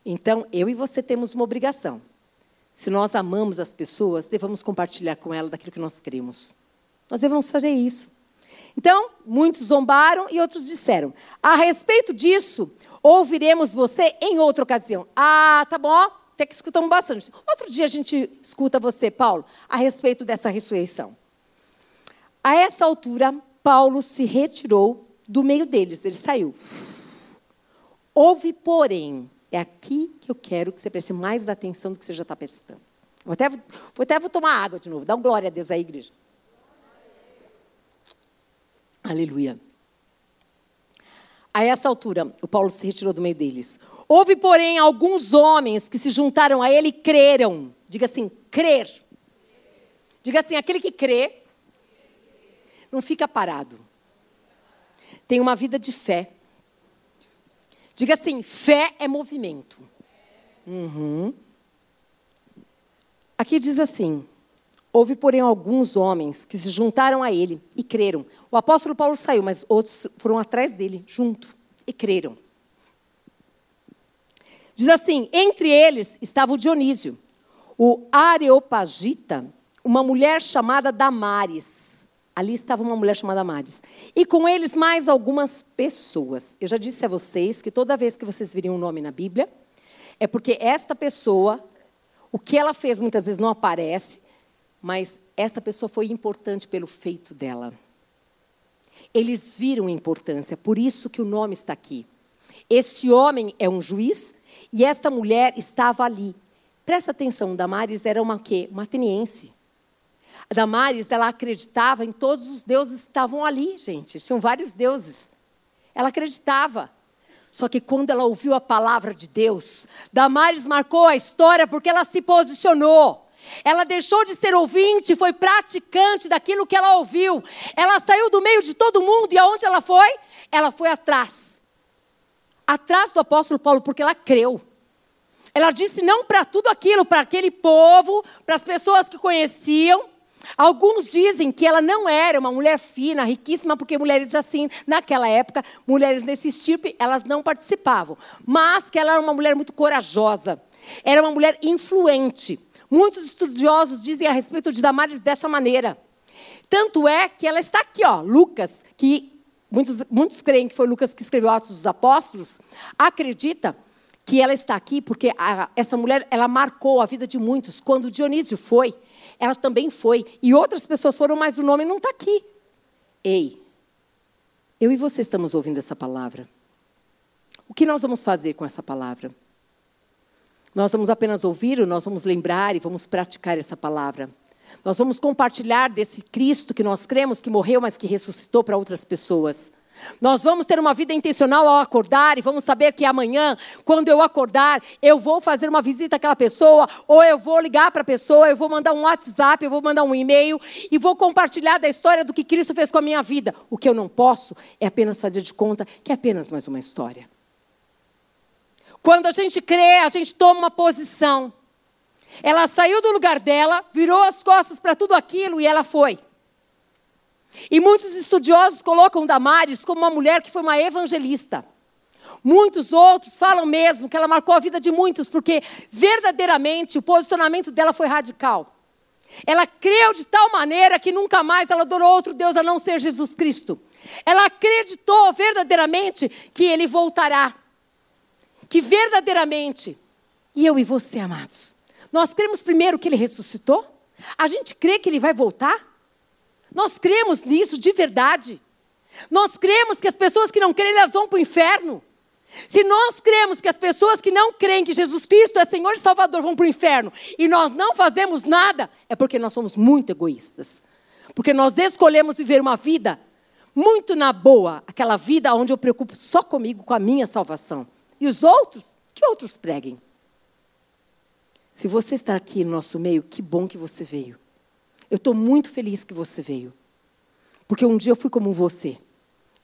então eu e você temos uma obrigação. Se nós amamos as pessoas, devemos compartilhar com elas daquilo que nós cremos. Nós devemos fazer isso. Então, muitos zombaram e outros disseram: A respeito disso, ouviremos você em outra ocasião. Ah, tá bom até que escutamos bastante. Outro dia a gente escuta você, Paulo, a respeito dessa ressurreição. A essa altura, Paulo se retirou do meio deles, ele saiu. Houve, porém, é aqui que eu quero que você preste mais atenção do que você já está prestando. Vou até, vou até vou tomar água de novo. Dá um glória a Deus aí, igreja. Aleluia. A essa altura, o Paulo se retirou do meio deles. Houve, porém, alguns homens que se juntaram a ele e creram. Diga assim, crer. Diga assim, aquele que crê não fica parado. Tem uma vida de fé. Diga assim, fé é movimento. Uhum. Aqui diz assim: Houve, porém, alguns homens que se juntaram a ele e creram. O apóstolo Paulo saiu, mas outros foram atrás dele, junto, e creram. Diz assim: entre eles estava o Dionísio, o Areopagita, uma mulher chamada Damares. Ali estava uma mulher chamada Damares. E com eles mais algumas pessoas. Eu já disse a vocês que toda vez que vocês virem um nome na Bíblia, é porque esta pessoa, o que ela fez muitas vezes não aparece, mas esta pessoa foi importante pelo feito dela. Eles viram a importância, por isso que o nome está aqui. Esse homem é um juiz e esta mulher estava ali. Presta atenção, Damares era uma quê? Uma ateniense. A Damares, ela acreditava em todos os deuses que estavam ali, gente. Tinham vários deuses. Ela acreditava. Só que quando ela ouviu a palavra de Deus, Damares marcou a história porque ela se posicionou. Ela deixou de ser ouvinte, foi praticante daquilo que ela ouviu. Ela saiu do meio de todo mundo e aonde ela foi? Ela foi atrás atrás do apóstolo Paulo, porque ela creu. Ela disse não para tudo aquilo, para aquele povo, para as pessoas que conheciam. Alguns dizem que ela não era uma mulher fina, riquíssima, porque mulheres assim, naquela época, mulheres nesse estirpe, elas não participavam. Mas que ela era uma mulher muito corajosa. Era uma mulher influente. Muitos estudiosos dizem a respeito de Damares dessa maneira. Tanto é que ela está aqui, ó, Lucas, que muitos, muitos creem que foi Lucas que escreveu Atos dos Apóstolos, acredita que ela está aqui porque a, essa mulher ela marcou a vida de muitos. Quando Dionísio foi, ela também foi. E outras pessoas foram, mas o nome não está aqui. Ei, eu e você estamos ouvindo essa palavra. O que nós vamos fazer com essa palavra? Nós vamos apenas ouvir ou nós vamos lembrar e vamos praticar essa palavra? Nós vamos compartilhar desse Cristo que nós cremos que morreu, mas que ressuscitou para outras pessoas. Nós vamos ter uma vida intencional ao acordar e vamos saber que amanhã, quando eu acordar, eu vou fazer uma visita àquela pessoa, ou eu vou ligar para a pessoa, eu vou mandar um WhatsApp, eu vou mandar um e-mail e vou compartilhar da história do que Cristo fez com a minha vida. O que eu não posso é apenas fazer de conta que é apenas mais uma história. Quando a gente crê, a gente toma uma posição. Ela saiu do lugar dela, virou as costas para tudo aquilo e ela foi. E muitos estudiosos colocam Damares como uma mulher que foi uma evangelista. Muitos outros falam mesmo que ela marcou a vida de muitos, porque verdadeiramente o posicionamento dela foi radical. Ela creu de tal maneira que nunca mais ela adorou outro Deus a não ser Jesus Cristo. Ela acreditou verdadeiramente que ele voltará. Que verdadeiramente, e eu e você, amados, nós cremos primeiro que ele ressuscitou? A gente crê que ele vai voltar? Nós cremos nisso de verdade. Nós cremos que as pessoas que não creem, elas vão para o inferno. Se nós cremos que as pessoas que não creem que Jesus Cristo é Senhor e Salvador vão para o inferno e nós não fazemos nada, é porque nós somos muito egoístas. Porque nós escolhemos viver uma vida muito na boa, aquela vida onde eu preocupo só comigo, com a minha salvação. E os outros, que outros preguem. Se você está aqui no nosso meio, que bom que você veio. Eu estou muito feliz que você veio. Porque um dia eu fui como você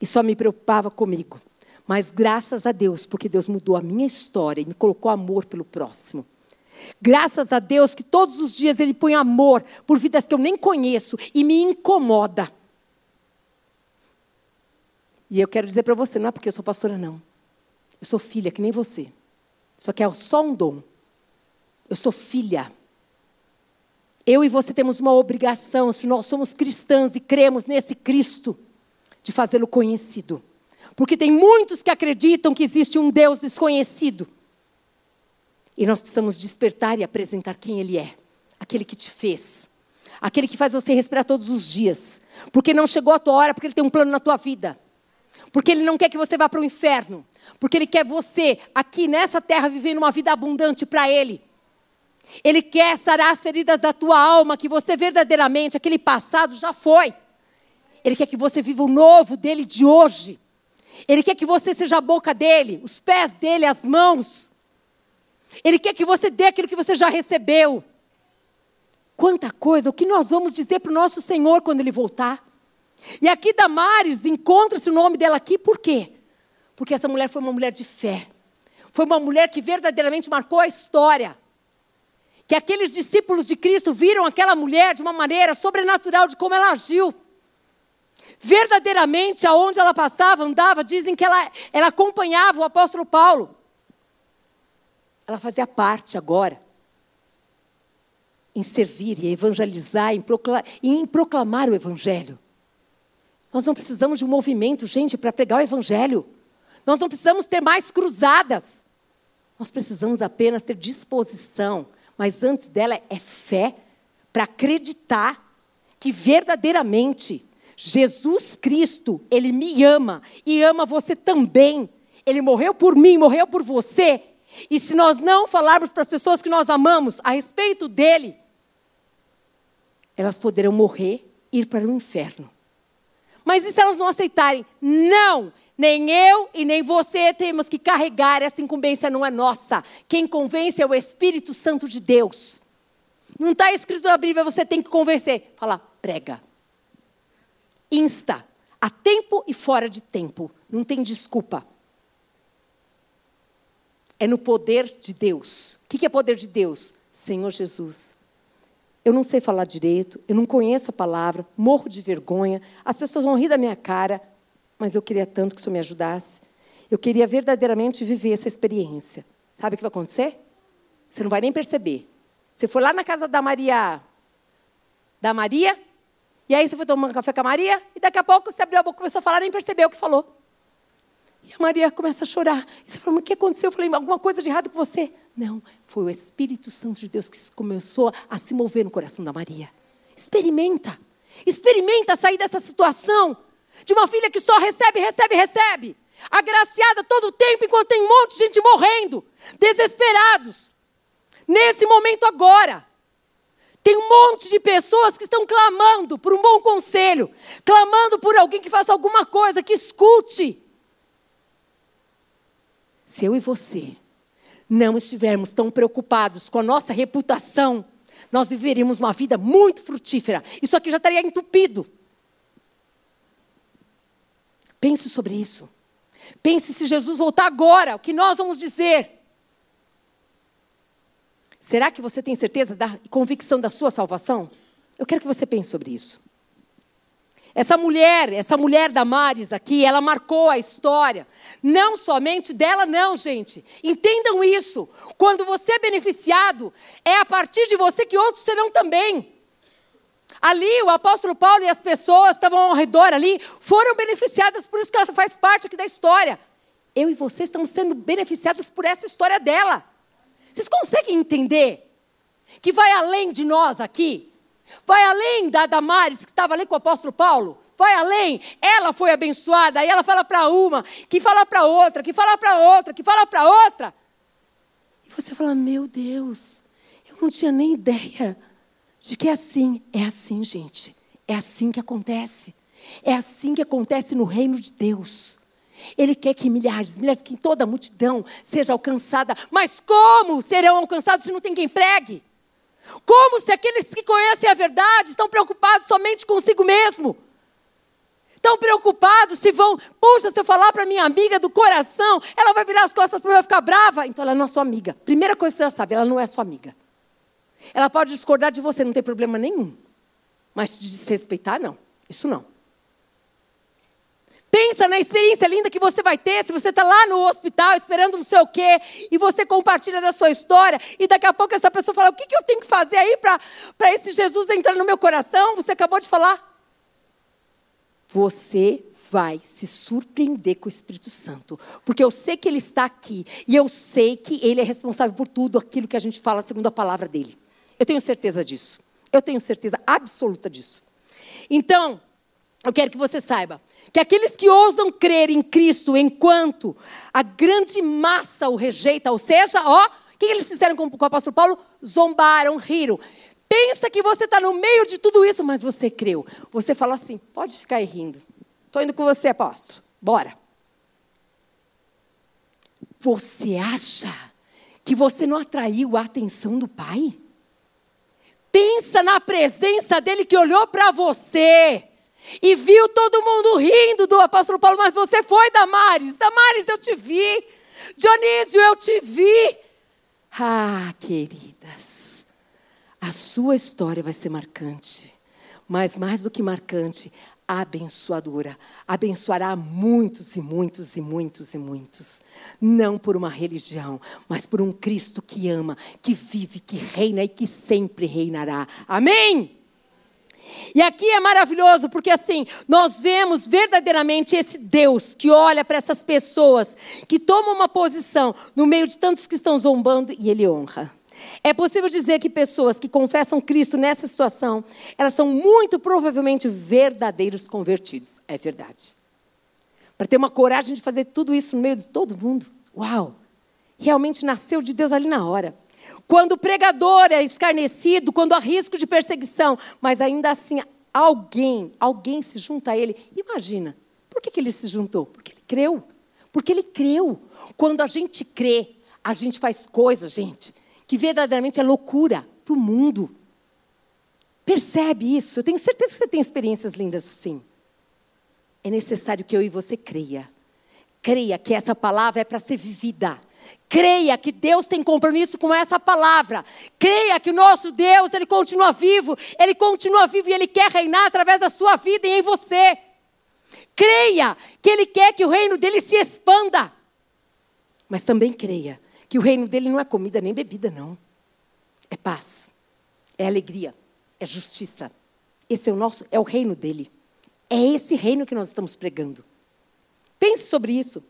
e só me preocupava comigo. Mas graças a Deus, porque Deus mudou a minha história e me colocou amor pelo próximo. Graças a Deus que todos os dias Ele põe amor por vidas que eu nem conheço e me incomoda. E eu quero dizer para você, não é porque eu sou pastora, não. Eu sou filha, que nem você. Só que é só um dom. Eu sou filha. Eu e você temos uma obrigação, se nós somos cristãs e cremos nesse Cristo, de fazê-lo conhecido. Porque tem muitos que acreditam que existe um Deus desconhecido. E nós precisamos despertar e apresentar quem Ele é aquele que te fez, aquele que faz você respirar todos os dias. Porque não chegou a tua hora, porque Ele tem um plano na tua vida. Porque Ele não quer que você vá para o inferno. Porque Ele quer você aqui nessa terra vivendo uma vida abundante para Ele. Ele quer sarar as feridas da tua alma, que você verdadeiramente, aquele passado já foi. Ele quer que você viva o novo dele de hoje. Ele quer que você seja a boca dele, os pés dele, as mãos. Ele quer que você dê aquilo que você já recebeu. Quanta coisa, o que nós vamos dizer para o nosso Senhor quando ele voltar? E aqui Damares, encontra-se o nome dela aqui, por quê? Porque essa mulher foi uma mulher de fé. Foi uma mulher que verdadeiramente marcou a história. Que aqueles discípulos de Cristo viram aquela mulher de uma maneira sobrenatural de como ela agiu. Verdadeiramente, aonde ela passava, andava, dizem que ela, ela acompanhava o apóstolo Paulo. Ela fazia parte agora em servir, em evangelizar, em proclamar, em proclamar o evangelho. Nós não precisamos de um movimento, gente, para pregar o evangelho. Nós não precisamos ter mais cruzadas. Nós precisamos apenas ter disposição, mas antes dela é fé para acreditar que verdadeiramente Jesus Cristo, Ele me ama e ama você também. Ele morreu por mim, morreu por você. E se nós não falarmos para as pessoas que nós amamos a respeito dele, elas poderão morrer e ir para o inferno. Mas e se elas não aceitarem? Não! Nem eu e nem você temos que carregar essa incumbência, não é nossa. Quem convence é o Espírito Santo de Deus. Não está escrito na Bíblia, você tem que convencer. Fala, prega insta, a tempo e fora de tempo. Não tem desculpa. É no poder de Deus. O que é poder de Deus? Senhor Jesus. Eu não sei falar direito, eu não conheço a palavra, morro de vergonha, as pessoas vão rir da minha cara, mas eu queria tanto que o Senhor me ajudasse. Eu queria verdadeiramente viver essa experiência. Sabe o que vai acontecer? Você não vai nem perceber. Você foi lá na casa da Maria, da Maria, e aí você foi tomando café com a Maria, e daqui a pouco você abriu a boca, começou a falar, nem percebeu o que falou. E a Maria começa a chorar. E você fala, mas o que aconteceu? Eu falei, alguma coisa de errado com você? Não, foi o Espírito Santo de Deus que começou a se mover no coração da Maria. Experimenta. Experimenta sair dessa situação de uma filha que só recebe, recebe, recebe. Agraciada todo o tempo, enquanto tem um monte de gente morrendo, desesperados. Nesse momento agora. Tem um monte de pessoas que estão clamando por um bom conselho, clamando por alguém que faça alguma coisa, que escute. Se eu e você não estivermos tão preocupados com a nossa reputação, nós viveríamos uma vida muito frutífera. Isso aqui já estaria entupido. Pense sobre isso. Pense se Jesus voltar agora, o que nós vamos dizer? Será que você tem certeza da convicção da sua salvação? Eu quero que você pense sobre isso. Essa mulher, essa mulher da Maris aqui, ela marcou a história. Não somente dela, não, gente. Entendam isso. Quando você é beneficiado, é a partir de você que outros serão também. Ali, o apóstolo Paulo e as pessoas estavam ao redor ali, foram beneficiadas, por isso que ela faz parte aqui da história. Eu e você estamos sendo beneficiadas por essa história dela. Vocês conseguem entender que vai além de nós aqui? Vai além da Damares, que estava ali com o apóstolo Paulo. Vai além. Ela foi abençoada. Aí ela fala para uma, que fala para outra, que fala para outra, que fala para outra. E você fala: Meu Deus, eu não tinha nem ideia de que é assim. É assim, gente. É assim que acontece. É assim que acontece no reino de Deus. Ele quer que milhares, milhares, que toda a multidão seja alcançada. Mas como serão alcançados se não tem quem pregue? Como se aqueles que conhecem a verdade estão preocupados somente consigo mesmo? Estão preocupados se vão, puxa, se eu falar para minha amiga do coração, ela vai virar as costas para mim e vai ficar brava. Então ela não é sua amiga. Primeira coisa que você já sabe, ela não é sua amiga. Ela pode discordar de você, não tem problema nenhum. Mas de desrespeitar, não. Isso não. Pensa na experiência linda que você vai ter se você está lá no hospital esperando não sei o quê e você compartilha da sua história e daqui a pouco essa pessoa fala: O que, que eu tenho que fazer aí para esse Jesus entrar no meu coração? Você acabou de falar. Você vai se surpreender com o Espírito Santo, porque eu sei que Ele está aqui e eu sei que Ele é responsável por tudo aquilo que a gente fala segundo a palavra dele. Eu tenho certeza disso. Eu tenho certeza absoluta disso. Então, eu quero que você saiba que aqueles que ousam crer em Cristo enquanto a grande massa o rejeita, ou seja, ó, o que eles fizeram com, com o apóstolo Paulo? Zombaram, riram. Pensa que você está no meio de tudo isso, mas você creu. Você fala assim: pode ficar aí rindo. Estou indo com você, apóstolo. Bora. Você acha que você não atraiu a atenção do Pai? Pensa na presença dele que olhou para você e viu todo mundo rindo do apóstolo Paulo, mas você foi, Damares. Damares, eu te vi. Dionísio, eu te vi. Ah, queridas, a sua história vai ser marcante, mas mais do que marcante, abençoadora. Abençoará muitos e muitos e muitos e muitos. Não por uma religião, mas por um Cristo que ama, que vive, que reina e que sempre reinará. Amém? E aqui é maravilhoso porque assim, nós vemos verdadeiramente esse Deus que olha para essas pessoas que tomam uma posição no meio de tantos que estão zombando e ele honra. É possível dizer que pessoas que confessam Cristo nessa situação, elas são muito provavelmente verdadeiros convertidos. É verdade. Para ter uma coragem de fazer tudo isso no meio de todo mundo. Uau! Realmente nasceu de Deus ali na hora. Quando o pregador é escarnecido, quando há risco de perseguição, mas ainda assim alguém, alguém se junta a ele. Imagina, por que, que ele se juntou? Porque ele creu. Porque ele creu. Quando a gente crê, a gente faz coisas, gente, que verdadeiramente é loucura para o mundo. Percebe isso? Eu tenho certeza que você tem experiências lindas assim. É necessário que eu e você creia. Creia que essa palavra é para ser vivida. Creia que Deus tem compromisso com essa palavra. Creia que o nosso Deus, ele continua vivo, ele continua vivo e ele quer reinar através da sua vida e em você. Creia que ele quer que o reino dele se expanda. Mas também creia que o reino dele não é comida nem bebida, não. É paz, é alegria, é justiça. Esse é o nosso, é o reino dele. É esse reino que nós estamos pregando. Pense sobre isso.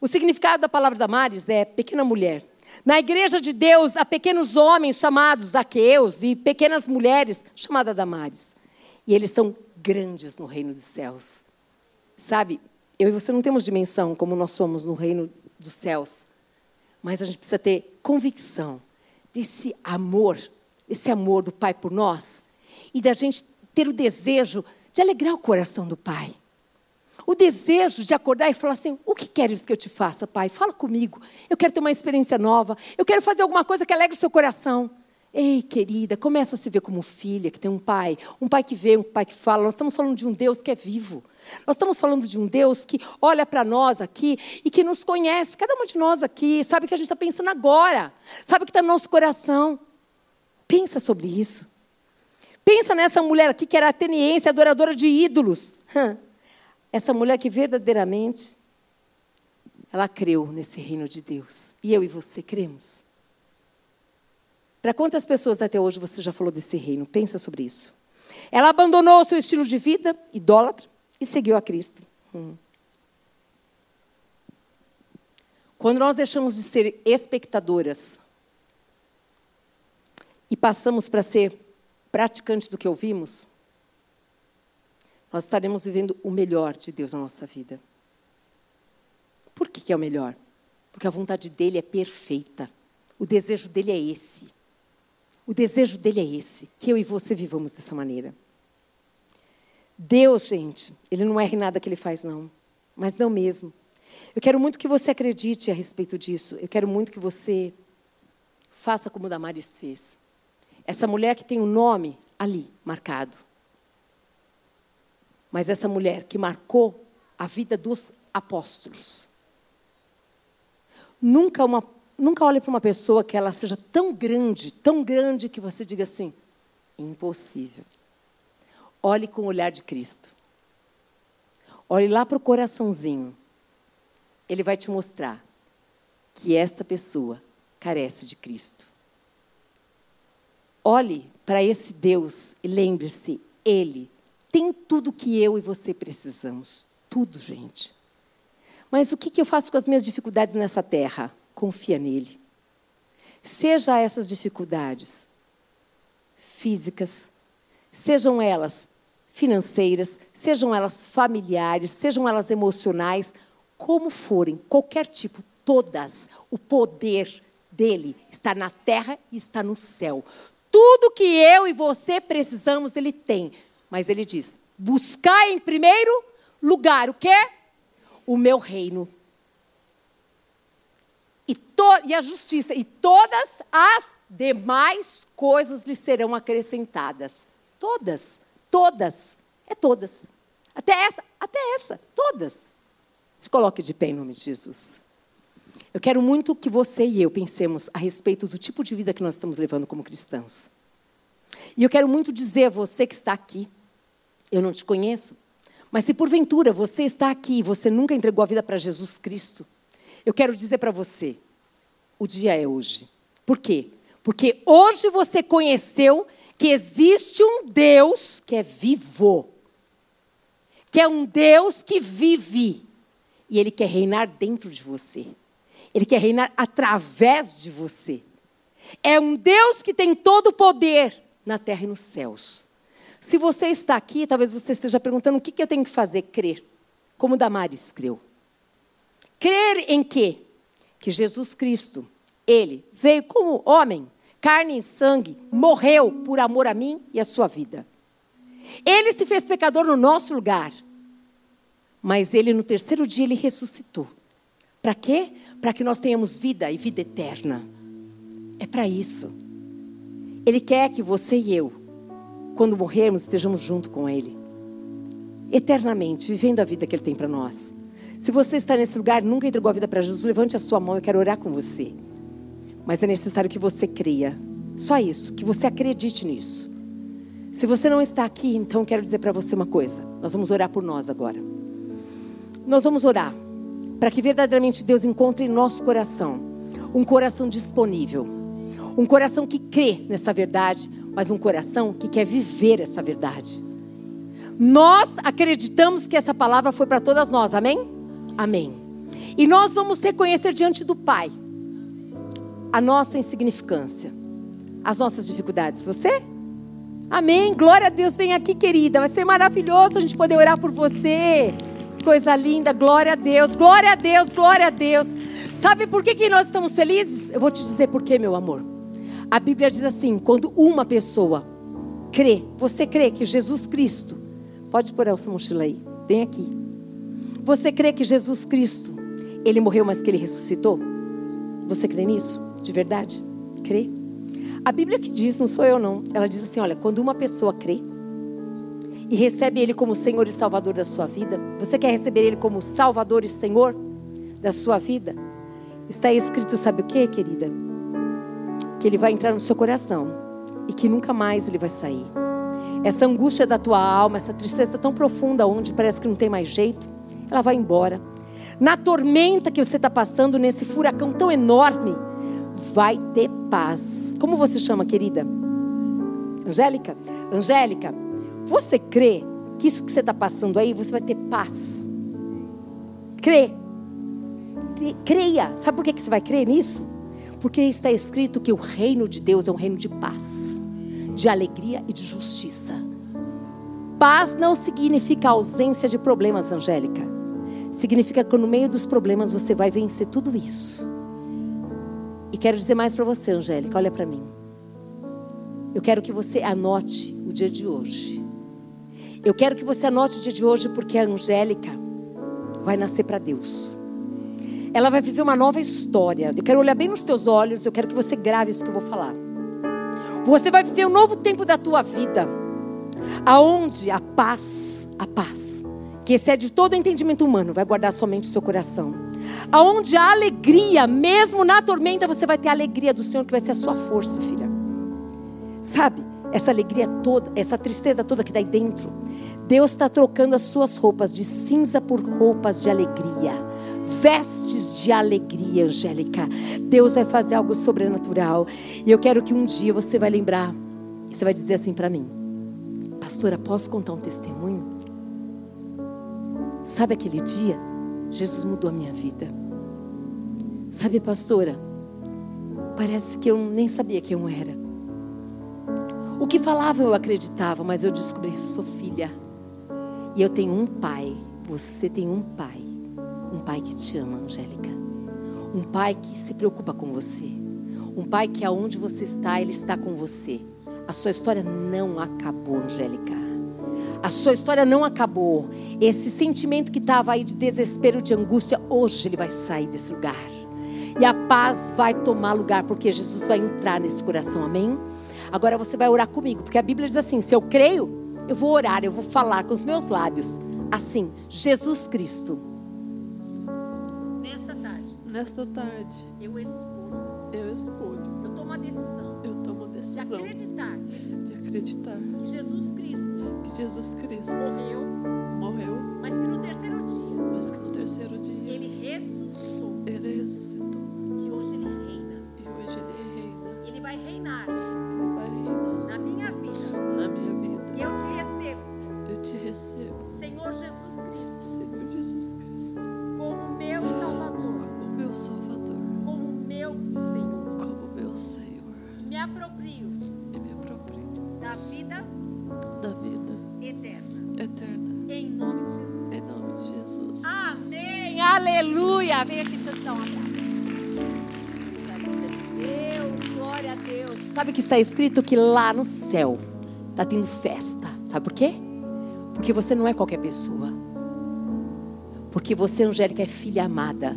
O significado da palavra Damares é pequena mulher. Na igreja de Deus, há pequenos homens chamados Aqueus e pequenas mulheres chamadas Damares. E eles são grandes no reino dos céus. Sabe, eu e você não temos dimensão como nós somos no reino dos céus. Mas a gente precisa ter convicção desse amor, esse amor do Pai por nós. E da gente ter o desejo de alegrar o coração do Pai o desejo de acordar e falar assim: o que queres que eu te faça, pai? Fala comigo. Eu quero ter uma experiência nova. Eu quero fazer alguma coisa que alegre o seu coração. Ei, querida, começa a se ver como filha, que tem um pai, um pai que vê, um pai que fala. Nós estamos falando de um Deus que é vivo. Nós estamos falando de um Deus que olha para nós aqui e que nos conhece. Cada uma de nós aqui sabe o que a gente está pensando agora, sabe o que está no nosso coração. Pensa sobre isso. Pensa nessa mulher aqui que era ateniense, adoradora de ídolos. Essa mulher que verdadeiramente ela creu nesse reino de Deus. E eu e você cremos. Para quantas pessoas até hoje você já falou desse reino? Pensa sobre isso. Ela abandonou o seu estilo de vida, idólatra, e seguiu a Cristo. Hum. Quando nós deixamos de ser espectadoras e passamos para ser praticante do que ouvimos, nós estaremos vivendo o melhor de Deus na nossa vida. Por que, que é o melhor? Porque a vontade dele é perfeita. O desejo dele é esse. O desejo dele é esse, que eu e você vivamos dessa maneira. Deus, gente, ele não erra em nada que ele faz, não. Mas não mesmo. Eu quero muito que você acredite a respeito disso. Eu quero muito que você faça como Damaris fez. Essa mulher que tem o um nome ali marcado. Mas essa mulher que marcou a vida dos apóstolos. Nunca, uma, nunca olhe para uma pessoa que ela seja tão grande, tão grande que você diga assim: impossível. Olhe com o olhar de Cristo. Olhe lá para o coraçãozinho. Ele vai te mostrar que esta pessoa carece de Cristo. Olhe para esse Deus e lembre-se, Ele tem tudo que eu e você precisamos. Tudo, gente. Mas o que eu faço com as minhas dificuldades nessa terra? Confia nele. Seja essas dificuldades físicas, sejam elas financeiras, sejam elas familiares, sejam elas emocionais, como forem, qualquer tipo, todas, o poder dele está na terra e está no céu. Tudo que eu e você precisamos, ele tem. Mas ele diz: buscar em primeiro lugar o quê? o meu reino. To, e a justiça, e todas as demais coisas lhe serão acrescentadas. Todas, todas, é todas. Até essa, até essa, todas. Se coloque de pé em nome de Jesus. Eu quero muito que você e eu pensemos a respeito do tipo de vida que nós estamos levando como cristãs. E eu quero muito dizer a você que está aqui, eu não te conheço, mas se porventura você está aqui e você nunca entregou a vida para Jesus Cristo, eu quero dizer para você: o dia é hoje. Por quê? Porque hoje você conheceu que existe um Deus que é vivo, que é um Deus que vive, e Ele quer reinar dentro de você, Ele quer reinar através de você. É um Deus que tem todo o poder na terra e nos céus. Se você está aqui, talvez você esteja perguntando o que, eu tenho que fazer? Crer. Como Damares creu. Crer em quê? Que Jesus Cristo, Ele veio como homem, carne e sangue, morreu por amor a mim e a sua vida. Ele se fez pecador no nosso lugar. Mas ele no terceiro dia ele ressuscitou. Para quê? Para que nós tenhamos vida e vida eterna. É para isso. Ele quer que você e eu quando morrermos, estejamos junto com Ele. Eternamente, vivendo a vida que Ele tem para nós. Se você está nesse lugar, nunca entregou a vida para Jesus, levante a sua mão, eu quero orar com você. Mas é necessário que você creia. Só isso, que você acredite nisso. Se você não está aqui, então quero dizer para você uma coisa. Nós vamos orar por nós agora. Nós vamos orar para que verdadeiramente Deus encontre em nosso coração um coração disponível, um coração que crê nessa verdade, mas um coração que quer viver essa verdade. Nós acreditamos que essa palavra foi para todas nós, amém? Amém. E nós vamos reconhecer diante do Pai a nossa insignificância, as nossas dificuldades. Você? Amém. Glória a Deus. Vem aqui, querida. Vai ser maravilhoso a gente poder orar por você. Coisa linda. Glória a Deus. Glória a Deus. Glória a Deus. Sabe por que, que nós estamos felizes? Eu vou te dizer por quê, meu amor. A Bíblia diz assim: quando uma pessoa crê, você crê que Jesus Cristo, pode pôr essa mochila aí, vem aqui. Você crê que Jesus Cristo, ele morreu, mas que ele ressuscitou? Você crê nisso? De verdade? Crê? A Bíblia que diz, não sou eu não, ela diz assim: olha, quando uma pessoa crê e recebe Ele como Senhor e Salvador da sua vida, você quer receber Ele como Salvador e Senhor da sua vida? Está escrito, sabe o que, querida? que ele vai entrar no seu coração e que nunca mais ele vai sair. Essa angústia da tua alma, essa tristeza tão profunda, onde parece que não tem mais jeito, ela vai embora. Na tormenta que você está passando, nesse furacão tão enorme, vai ter paz. Como você chama, querida? Angélica? Angélica, você crê que isso que você está passando aí, você vai ter paz? Crê. Creia. Sabe por que você vai crer nisso? Porque está escrito que o reino de Deus é um reino de paz, de alegria e de justiça. Paz não significa ausência de problemas, Angélica. Significa que no meio dos problemas você vai vencer tudo isso. E quero dizer mais para você, Angélica, olha para mim. Eu quero que você anote o dia de hoje. Eu quero que você anote o dia de hoje porque a Angélica vai nascer para Deus. Ela vai viver uma nova história. Eu quero olhar bem nos teus olhos, eu quero que você grave isso que eu vou falar. Você vai viver um novo tempo da tua vida, aonde a paz, a paz, que excede todo o entendimento humano, vai guardar somente o seu coração. Aonde a alegria, mesmo na tormenta, você vai ter a alegria do Senhor que vai ser a sua força, filha. Sabe? Essa alegria toda, essa tristeza toda que está aí dentro. Deus está trocando as suas roupas de cinza por roupas de alegria vestes de alegria, Angélica. Deus vai fazer algo sobrenatural. E eu quero que um dia você vai lembrar, você vai dizer assim para mim: Pastora, posso contar um testemunho? Sabe aquele dia? Jesus mudou a minha vida. Sabe, pastora? Parece que eu nem sabia quem eu era. O que falavam eu acreditava, mas eu descobri que sou filha. E eu tenho um pai. Você tem um pai um pai que te ama, Angélica. Um pai que se preocupa com você. Um pai que aonde você está, ele está com você. A sua história não acabou, Angélica. A sua história não acabou. Esse sentimento que estava aí de desespero, de angústia, hoje ele vai sair desse lugar. E a paz vai tomar lugar, porque Jesus vai entrar nesse coração, amém? Agora você vai orar comigo, porque a Bíblia diz assim: se eu creio, eu vou orar, eu vou falar com os meus lábios, assim, Jesus Cristo Nesta tarde, eu escolho. Eu escolho. Eu tomo a decisão. Eu tomo a decisão. De acreditar. De acreditar. Jesus Cristo. Que Jesus Cristo. Morreu. Morreu. Mas que no terceiro dia. Mas que no terceiro dia. Ele ressuscitou. Ele ressuscitou. E hoje ele reina. E hoje ele reina. Ele vai reinar. Ele vai reinar. Na minha vida. Na minha vida. E eu te recebo. Eu te recebo. Senhor Jesus Cristo. Aleluia. Vem aqui, deixa eu te dar um abraço. Deus, glória a Deus. Sabe que está escrito que lá no céu está tendo festa. Sabe por quê? Porque você não é qualquer pessoa. Porque você, Angélica, é filha amada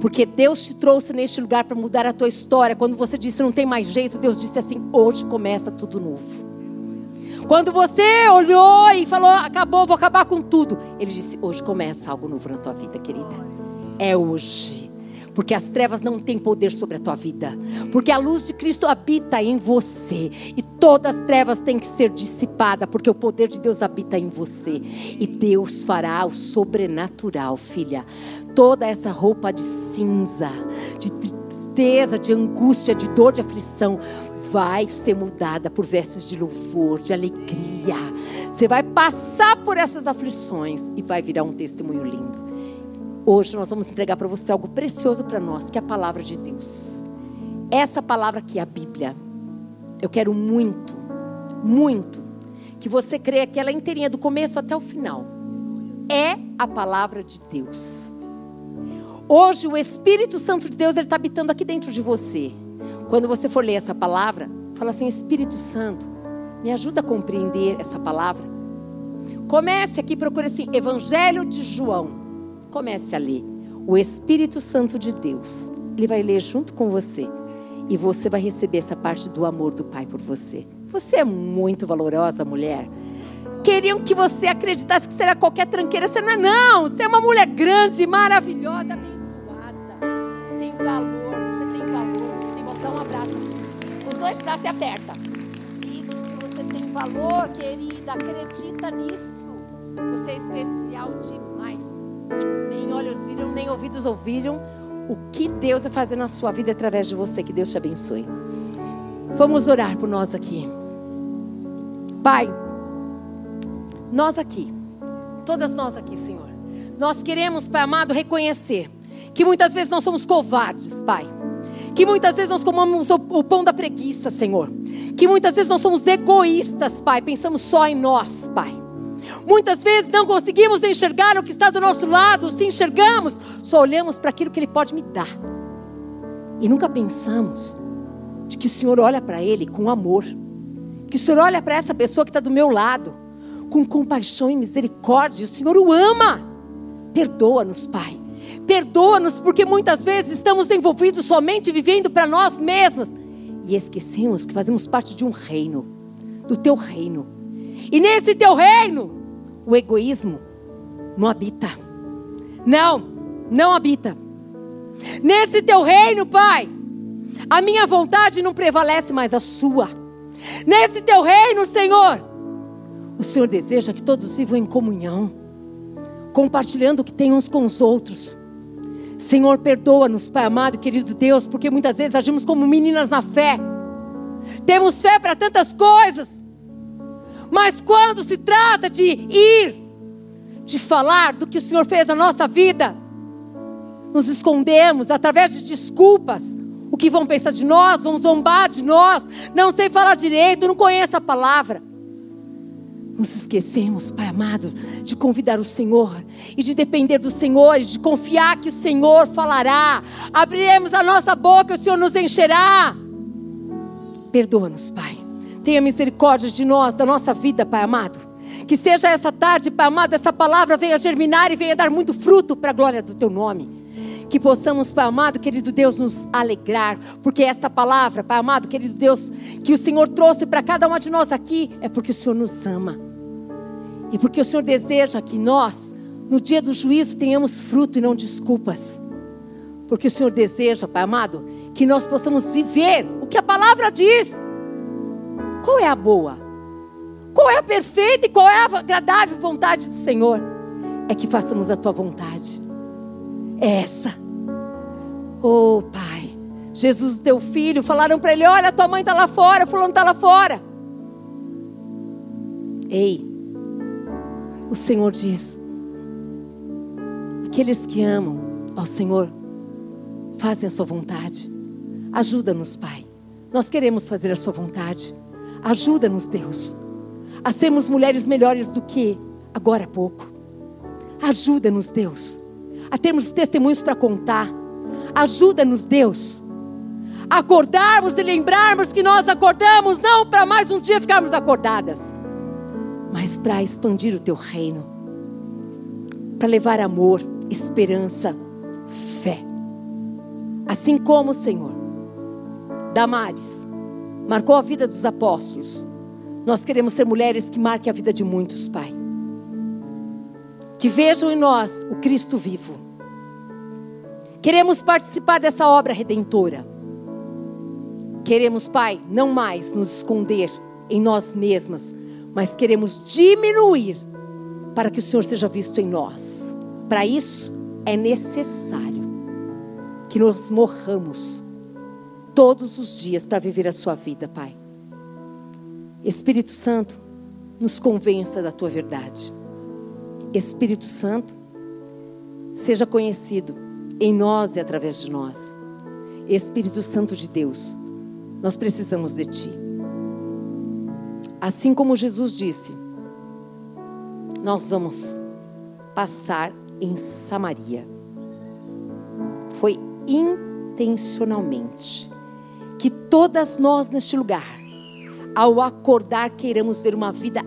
porque Deus te trouxe neste lugar para mudar a tua história. Quando você disse não tem mais jeito, Deus disse assim: hoje começa tudo novo. Quando você olhou e falou, acabou, vou acabar com tudo. Ele disse: hoje começa algo novo na tua vida, querida. É hoje. Porque as trevas não têm poder sobre a tua vida. Porque a luz de Cristo habita em você. E todas as trevas têm que ser dissipadas. Porque o poder de Deus habita em você. E Deus fará o sobrenatural, filha toda essa roupa de cinza, de tristeza, de angústia, de dor, de aflição, vai ser mudada por vestes de louvor, de alegria. Você vai passar por essas aflições e vai virar um testemunho lindo. Hoje nós vamos entregar para você algo precioso para nós, que é a palavra de Deus. Essa palavra que é a Bíblia. Eu quero muito, muito que você creia que ela é inteirinha do começo até o final. É a palavra de Deus. Hoje o Espírito Santo de Deus está habitando aqui dentro de você. Quando você for ler essa palavra, fala assim: Espírito Santo, me ajuda a compreender essa palavra. Comece aqui, procure assim, Evangelho de João. Comece a ler. O Espírito Santo de Deus, ele vai ler junto com você. E você vai receber essa parte do amor do Pai por você. Você é muito valorosa, mulher. Queriam que você acreditasse que será qualquer tranqueira. Você não é, não. Você é uma mulher grande, maravilhosa, abençoada valor, você tem valor, você tem valor. Dá um abraço aqui. Os dois braços e aperta. Isso, você tem valor, querida. Acredita nisso. Você é especial demais. Nem olhos viram, nem ouvidos ouviram o que Deus vai fazer na sua vida através de você. Que Deus te abençoe. Vamos orar por nós aqui. Pai, nós aqui, todas nós aqui, Senhor, nós queremos, Pai amado, reconhecer que muitas vezes nós somos covardes, Pai. Que muitas vezes nós comamos o pão da preguiça, Senhor. que muitas vezes nós somos egoístas, Pai, pensamos só em nós, Pai. Muitas vezes não conseguimos enxergar o que está do nosso lado, se enxergamos, só olhamos para aquilo que Ele pode me dar. E nunca pensamos de que o Senhor olha para Ele com amor, que o Senhor olha para essa pessoa que está do meu lado, com compaixão e misericórdia, o Senhor o ama. Perdoa-nos, Pai. Perdoa-nos porque muitas vezes estamos envolvidos somente vivendo para nós mesmas e esquecemos que fazemos parte de um reino, do teu reino. E nesse teu reino, o egoísmo não habita. Não, não habita. Nesse teu reino, Pai, a minha vontade não prevalece mais a sua. Nesse teu reino, Senhor, o Senhor deseja que todos vivam em comunhão, compartilhando o que tem uns com os outros. Senhor, perdoa-nos, Pai amado, querido Deus, porque muitas vezes agimos como meninas na fé. Temos fé para tantas coisas, mas quando se trata de ir, de falar do que o Senhor fez na nossa vida, nos escondemos através de desculpas. O que vão pensar de nós, vão zombar de nós, não sei falar direito, não conheço a palavra. Nos esquecemos, Pai amado, de convidar o Senhor e de depender do Senhor, e de confiar que o Senhor falará. Abriremos a nossa boca, o Senhor nos encherá. Perdoa-nos, Pai. Tenha misericórdia de nós, da nossa vida, Pai amado. Que seja essa tarde, Pai amado, essa palavra venha germinar e venha dar muito fruto para a glória do Teu nome. Que possamos, Pai amado, querido Deus, nos alegrar, porque esta palavra, Pai amado, querido Deus, que o Senhor trouxe para cada uma de nós aqui, é porque o Senhor nos ama. E porque o Senhor deseja que nós, no dia do juízo, tenhamos fruto e não desculpas. Porque o Senhor deseja, Pai amado, que nós possamos viver o que a palavra diz. Qual é a boa? Qual é a perfeita e qual é a agradável vontade do Senhor? É que façamos a tua vontade. É essa. Oh, Pai. Jesus, teu filho, falaram para ele: Olha, tua mãe está lá fora, fulano está lá fora. Ei, o Senhor diz: aqueles que amam ao Senhor fazem a Sua vontade. Ajuda-nos, Pai. Nós queremos fazer a Sua vontade. Ajuda-nos, Deus, a sermos mulheres melhores do que agora há pouco. Ajuda-nos, Deus, a termos testemunhos para contar. Ajuda-nos, Deus, a acordarmos e lembrarmos que nós acordamos não para mais um dia ficarmos acordadas mas para expandir o teu reino, para levar amor, esperança, fé. Assim como o Senhor, Damares, marcou a vida dos apóstolos, nós queremos ser mulheres que marquem a vida de muitos, Pai. Que vejam em nós o Cristo vivo. Queremos participar dessa obra redentora. Queremos, Pai, não mais nos esconder em nós mesmas, mas queremos diminuir para que o Senhor seja visto em nós. Para isso é necessário que nós morramos todos os dias para viver a sua vida, Pai. Espírito Santo, nos convença da tua verdade. Espírito Santo, seja conhecido em nós e através de nós. Espírito Santo de Deus, nós precisamos de ti. Assim como Jesus disse, nós vamos passar em Samaria. Foi intencionalmente que todas nós neste lugar, ao acordar, queiramos ver uma vida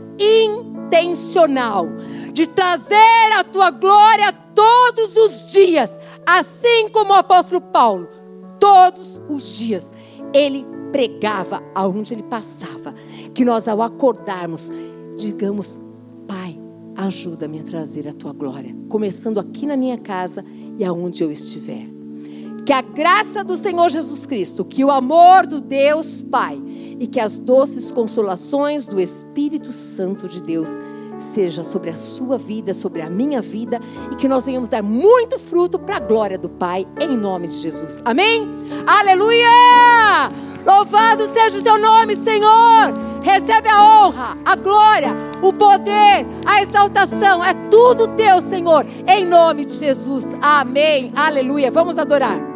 intencional de trazer a tua glória todos os dias, assim como o apóstolo Paulo, todos os dias, ele pregava aonde ele passava, que nós ao acordarmos, digamos, Pai, ajuda-me a trazer a tua glória, começando aqui na minha casa e aonde eu estiver. Que a graça do Senhor Jesus Cristo, que o amor do Deus Pai e que as doces consolações do Espírito Santo de Deus seja sobre a sua vida, sobre a minha vida e que nós venhamos dar muito fruto para a glória do Pai, em nome de Jesus. Amém? Aleluia! Louvado seja o teu nome, Senhor. Recebe a honra, a glória, o poder, a exaltação. É tudo teu, Senhor, em nome de Jesus. Amém. Aleluia. Vamos adorar.